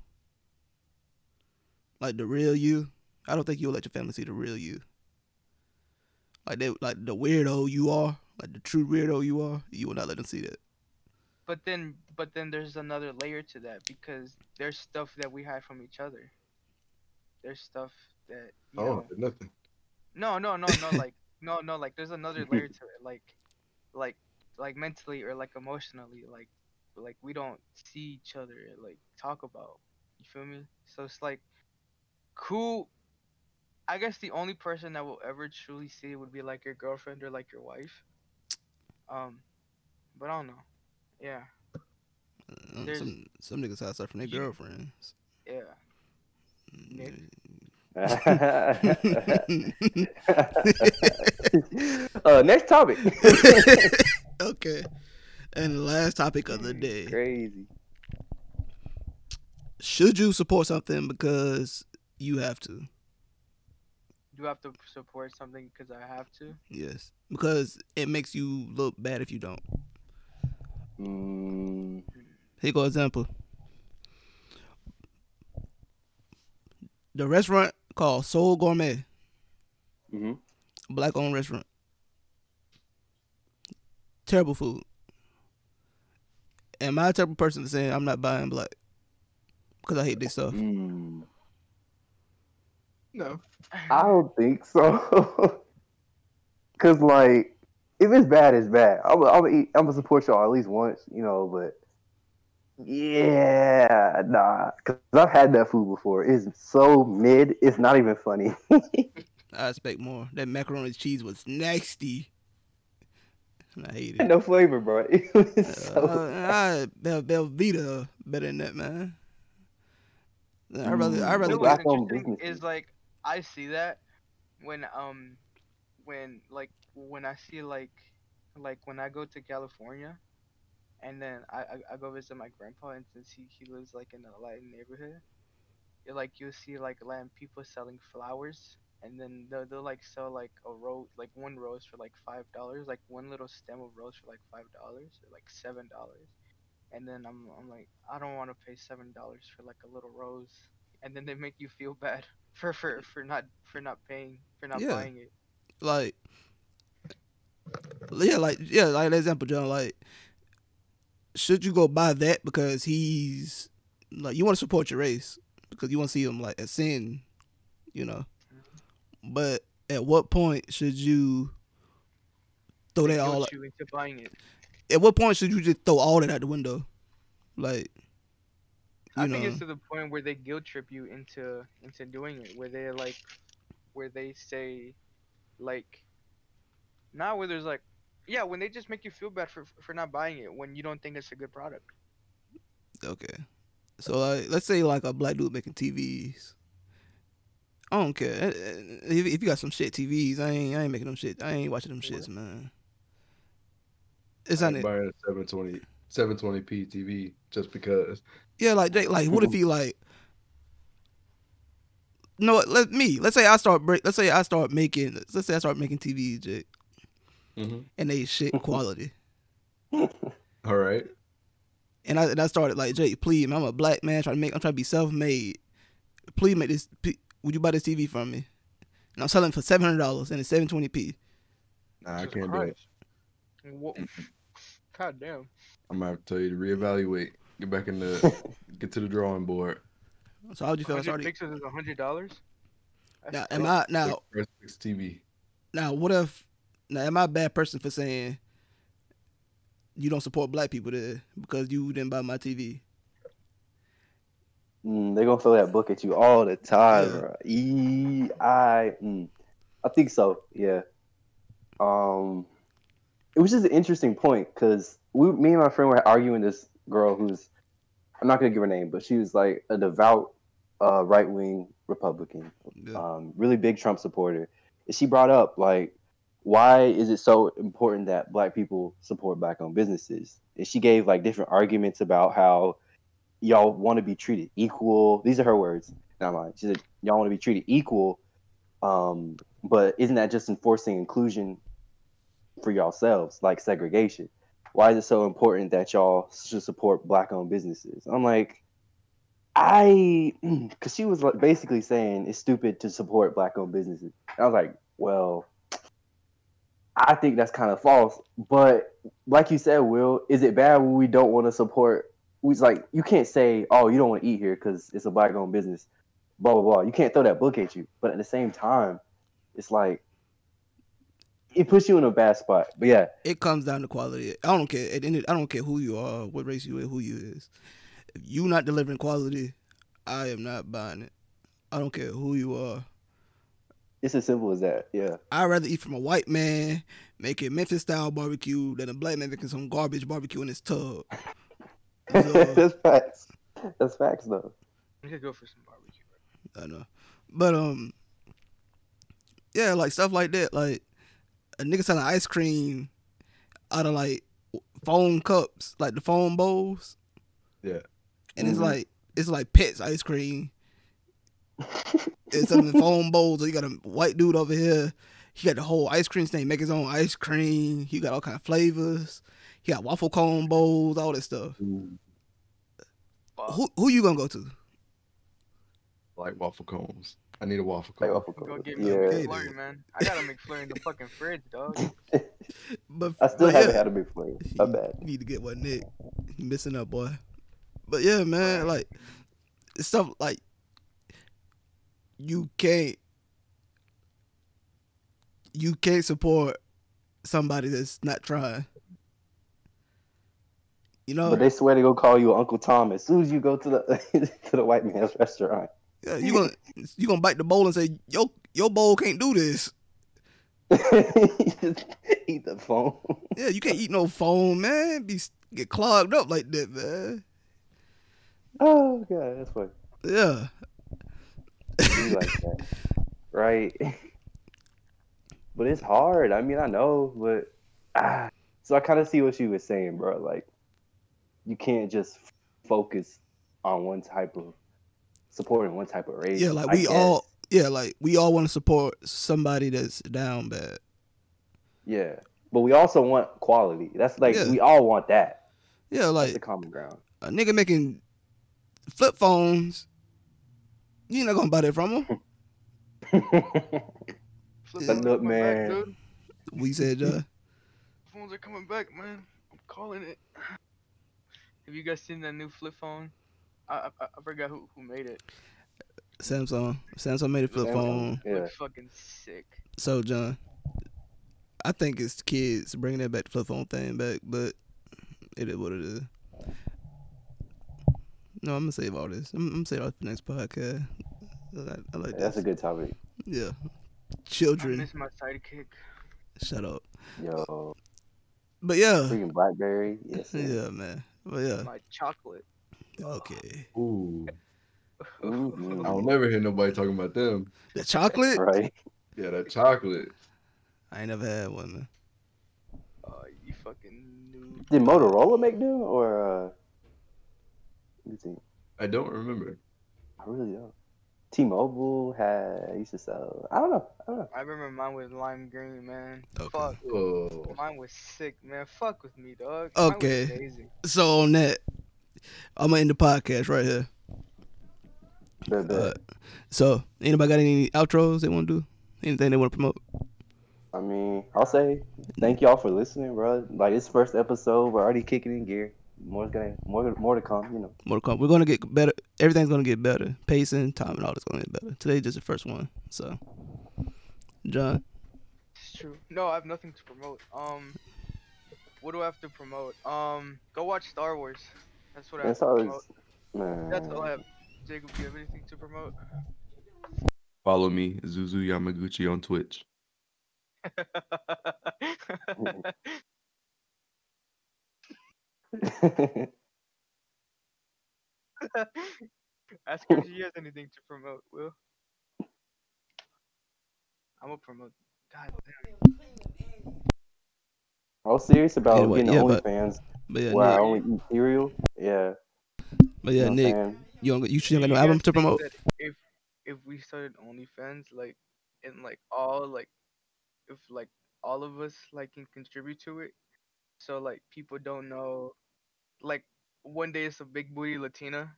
Like the real you. I don't think you'll let your family see the real you. Like they like the weirdo you are, like the true weirdo you are, you will not let them see that. But then, but then there's another layer to that because there's stuff that we hide from each other. There's stuff that you Oh, know. nothing. No, no, no, no. like no, no. Like there's another layer *laughs* to it. Like, like, like mentally or like emotionally. Like, like we don't see each other. Like talk about. You feel me? So it's like, cool. I guess the only person that will ever truly see it would be like your girlfriend or like your wife. Um, but I don't know. Yeah, There's- Some some niggas hide stuff from their girlfriends. yeah. Nick? *laughs* uh, next topic. *laughs* okay. And the last topic of the day. Crazy. Should you support something because you have to? Do I have to support something because I have to? Yes. Because it makes you look bad if you don't. Mm, Here go example. The restaurant called Soul Gourmet, hmm black owned restaurant. Terrible food. Am I a terrible person to say I'm not buying black? Because I hate this stuff. mm. No. I don't think so. *laughs* Cause like, if it's bad, it's bad. I'm, I'm, gonna eat, I'm gonna support y'all at least once, you know. But yeah, nah. Cause I've had that food before. It's so mid. It's not even funny. *laughs* I expect more. That macaroni and cheese was nasty. And I hate it. no flavor, bro. *laughs* It was so. Uh, I Bel Belvita better than that, man. I rather I rather You know black what's interesting is like I see that when um when like when I see like like when I go to California and then I I, I go visit my grandpa and since he, he lives like in a Latin neighborhood, you like you'll see like Latin people selling flowers and then they'll, they'll like sell like a rose like one rose for like five dollars like one little stem of rose for like five dollars or like seven dollars and then I'm I'm like I don't want to pay seven dollars for like a little rose, and then they make you feel bad *laughs* for for for not for not paying for not Yeah. buying it. like yeah, like yeah, like example, John. Like, should you go buy that because he's like you want to support your race because you want to see him like ascend, you know? But at what point should you throw that all? you into buying it. At what point should you just throw all that out the window? Like, I know, think it's to the point where they guilt trip you into into doing it, where they like, where they say, like, not where there's like, yeah, when they just make you feel bad for for not buying it when you don't think it's a good product. Okay. So like let's say like a black dude making TVs. I don't care. Eh, eh, If, if you got some shit TVs, I ain't I ain't making them shit. I ain't watching them shits, man. It's I on buying a 720 720p TV just because. Yeah, like like what if he like no let me let's say I start break let's say I start making let's say I start making TVs, Jake, Mhm. and they shit quality. *laughs* All right. And I and I started like Jake, please, man, I'm a black man trying to make I'm trying to be self made. Please make this p- would you buy this TV from me? And I'm selling it for seven hundred dollars and it's seven twenty P. Nah, I can't do it. Christ. God damn. I'm gonna have to tell you to reevaluate. Get back in the *laughs* get to the drawing board. So how would you feel? I 100 started pixels is hundred dollars. now am I now First fix TV. now what if now am I a bad person for saying you don't support black people there because you didn't buy my TV? Mm, they gonna throw that book at you all the time, Yeah. bro. E I mm. I think so. Yeah. Um, it was just an interesting point because we, me and my friend were arguing this girl who's, I'm not gonna give her name, but she was like a devout, uh, right wing Republican, Yeah. um, really big Trump supporter. And she brought up like, why is it so important that black people support black owned businesses? And she gave like different arguments about how y'all want to be treated equal. These are her words. Not mine. She said y'all want to be treated equal, um, but isn't that just enforcing inclusion for yourselves, like segregation? Why is it so important that y'all should support black-owned businesses? I'm like, I, *clears throat* because she was basically saying it's stupid to support black-owned businesses. I was like, well, I think that's kind of false. But like you said, Will, is it bad when we don't want to support? We like you can't say, oh, you don't want to eat here because it's a black-owned business. Blah blah blah. You can't throw that book at you. But at the same time, it's like it puts you in a bad spot. But yeah, It comes down to quality. I don't care. At I don't care who you are, what race you are, who you is. If you not delivering quality, I am not buying it. I don't care who you are. It's as simple as that. Yeah. I'd rather eat from a white man making Memphis style barbecue than a black man making some garbage barbecue in his tub. *laughs* So, That's facts. That's facts though. We could go for some barbecue. I know. But um yeah, like stuff like that. Like a nigga selling ice cream out of like foam cups, like the foam bowls. Yeah. And it's Mhm. like it's like pets ice cream. *laughs* it's in the foam bowls. You got a white dude over here. He got the whole ice cream thing, make his own ice cream. He got all kind of flavors. He got waffle cone bowls, all that stuff. Fuck. Who who you gonna go to? Like waffle cones. I need a waffle Like cone. waffle Go get me Yeah. a Okay, McFlurry, man. I got a McFlurry in the fucking fridge, dog. *laughs* But I still but haven't yeah. had a big flavor. My bad. You need to get one, Nick. You missing up, boy. But yeah, man, like it's stuff like you can't you can't support somebody that's not trying. You know, But they swear to go call you Uncle Tom as soon as you go to the *laughs* to the white man's restaurant. yeah, you gonna you gonna bite the bowl and say, "Yo, your bowl can't do this." *laughs* Eat the phone. Yeah, you can't eat no foam, man. Be get clogged up like that, man. Oh god, that's funny. Yeah, Be like that, right? *laughs* But it's hard. I mean, I know, but ah, so I kind of see what she was saying, bro. Like, you can't just focus on one type of supporting one type of race. yeah, like we all, yeah, like we all want to support somebody that's down bad. yeah, but we also want quality. That's like Yeah. we all want that. Yeah, That's like the common ground. a nigga making flip phones, you not gonna buy that from him. *laughs* Flip But phones look, are coming back, man. dude. We said, uh, Phones are coming back, man. I'm calling it. Have you guys seen that new flip phone? I I, I forgot who, who made it. Samsung. Samsung made a flip Samsung. phone. Yeah. Looks fucking sick. So John, I think it's kids bringing that back the flip phone thing back, but it is what it is. No, I'm gonna save all this. I'm, I'm gonna save all for next podcast. I, like- I like That's a good topic. Yeah, I children, miss my sidekick. shut up. Yo, But yeah, freaking BlackBerry. Yes. sir. yeah, man. But yeah, My chocolate. okay. Ooh. Mhm. I don't never hear nobody talking about them. The chocolate? Right. Yeah, that chocolate. I ain't never had one, man. Oh, you fucking noob. Did Motorola make them or uh? Let me think. I don't remember. I really don't. T-Mobile had used to sell. I don't know. I don't know. I remember mine was lime green, man. Okay. Fuck. Oh, Mine was sick, man. Fuck with me, dog. Mine was Okay. So on that, I'm gonna end the podcast right here. Bet, bet. Uh, so anybody got any outros they want to do? Anything they want to promote? I mean, I'll say thank y'all for listening, bro. Like this first episode, we're already kicking in gear. More's gonna more more to come. You know. More to come. We're gonna get better. Everything's gonna get better. Pacing, time, and all that's gonna get better. Today's just the first one. So, John, It's true. No, I have nothing to promote. Um, what do I have to promote? Um, go watch Star Wars. That's what I have That's to all. promote. Man. That's all I have. Jacob, do you have anything to promote? follow me, Zuzu Yamaguchi on Twitch. *laughs* *laughs* *laughs* Ask her if she has anything to promote, Will. I'm gonna promote. God damn. I was serious about Anyway, getting yeah, OnlyFans but yeah, where I Nick, only eat. Yeah. but you yeah, know Nick, you don't, you still Do got no album to promote? If if we started OnlyFans, like, and like all like, if like all of us like can contribute to it, so like people don't know, like one day it's a big booty Latina,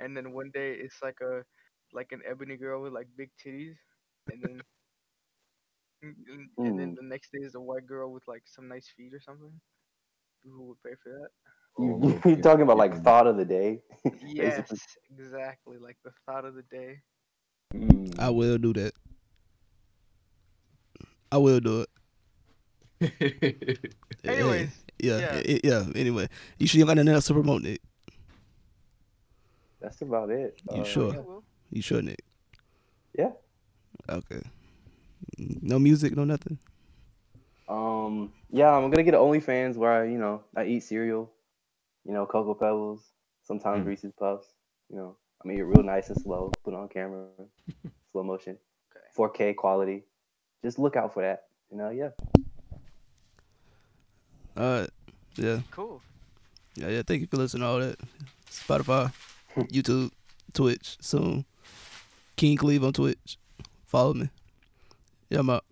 and then one day it's like a like an ebony girl with like big titties, and then. and- and- And then Mm. the next day is a white girl with like some nice feet or something. Who would pay for that? You, you *laughs* talking about like thought of the day? *laughs* Yes, exactly. Like the thought of the day. Mm. I will do that. I will do it. *laughs* Anyways, yeah, yeah. yeah, yeah. Anyway, you sure you got nothing else to promote, Nick? That's about it. You Uh, sure? yeah, Will. You sure, Nick? Yeah. Okay. No music, no nothing. Um, yeah, I'm gonna get an OnlyFans where I, you know, I eat cereal, you know, Cocoa Pebbles, sometimes Mm. Reese's Puffs. You know, I mean, it real nice and slow. Put on camera, *laughs* slow motion, Okay. 4K quality. Just look out for that. You know, yeah. All right. Yeah, Cool. yeah, yeah. Thank you for listening to all that. Spotify, *laughs* YouTube, Twitch, soon. King Cleave on Twitch. Follow me. Yeah, I'm out.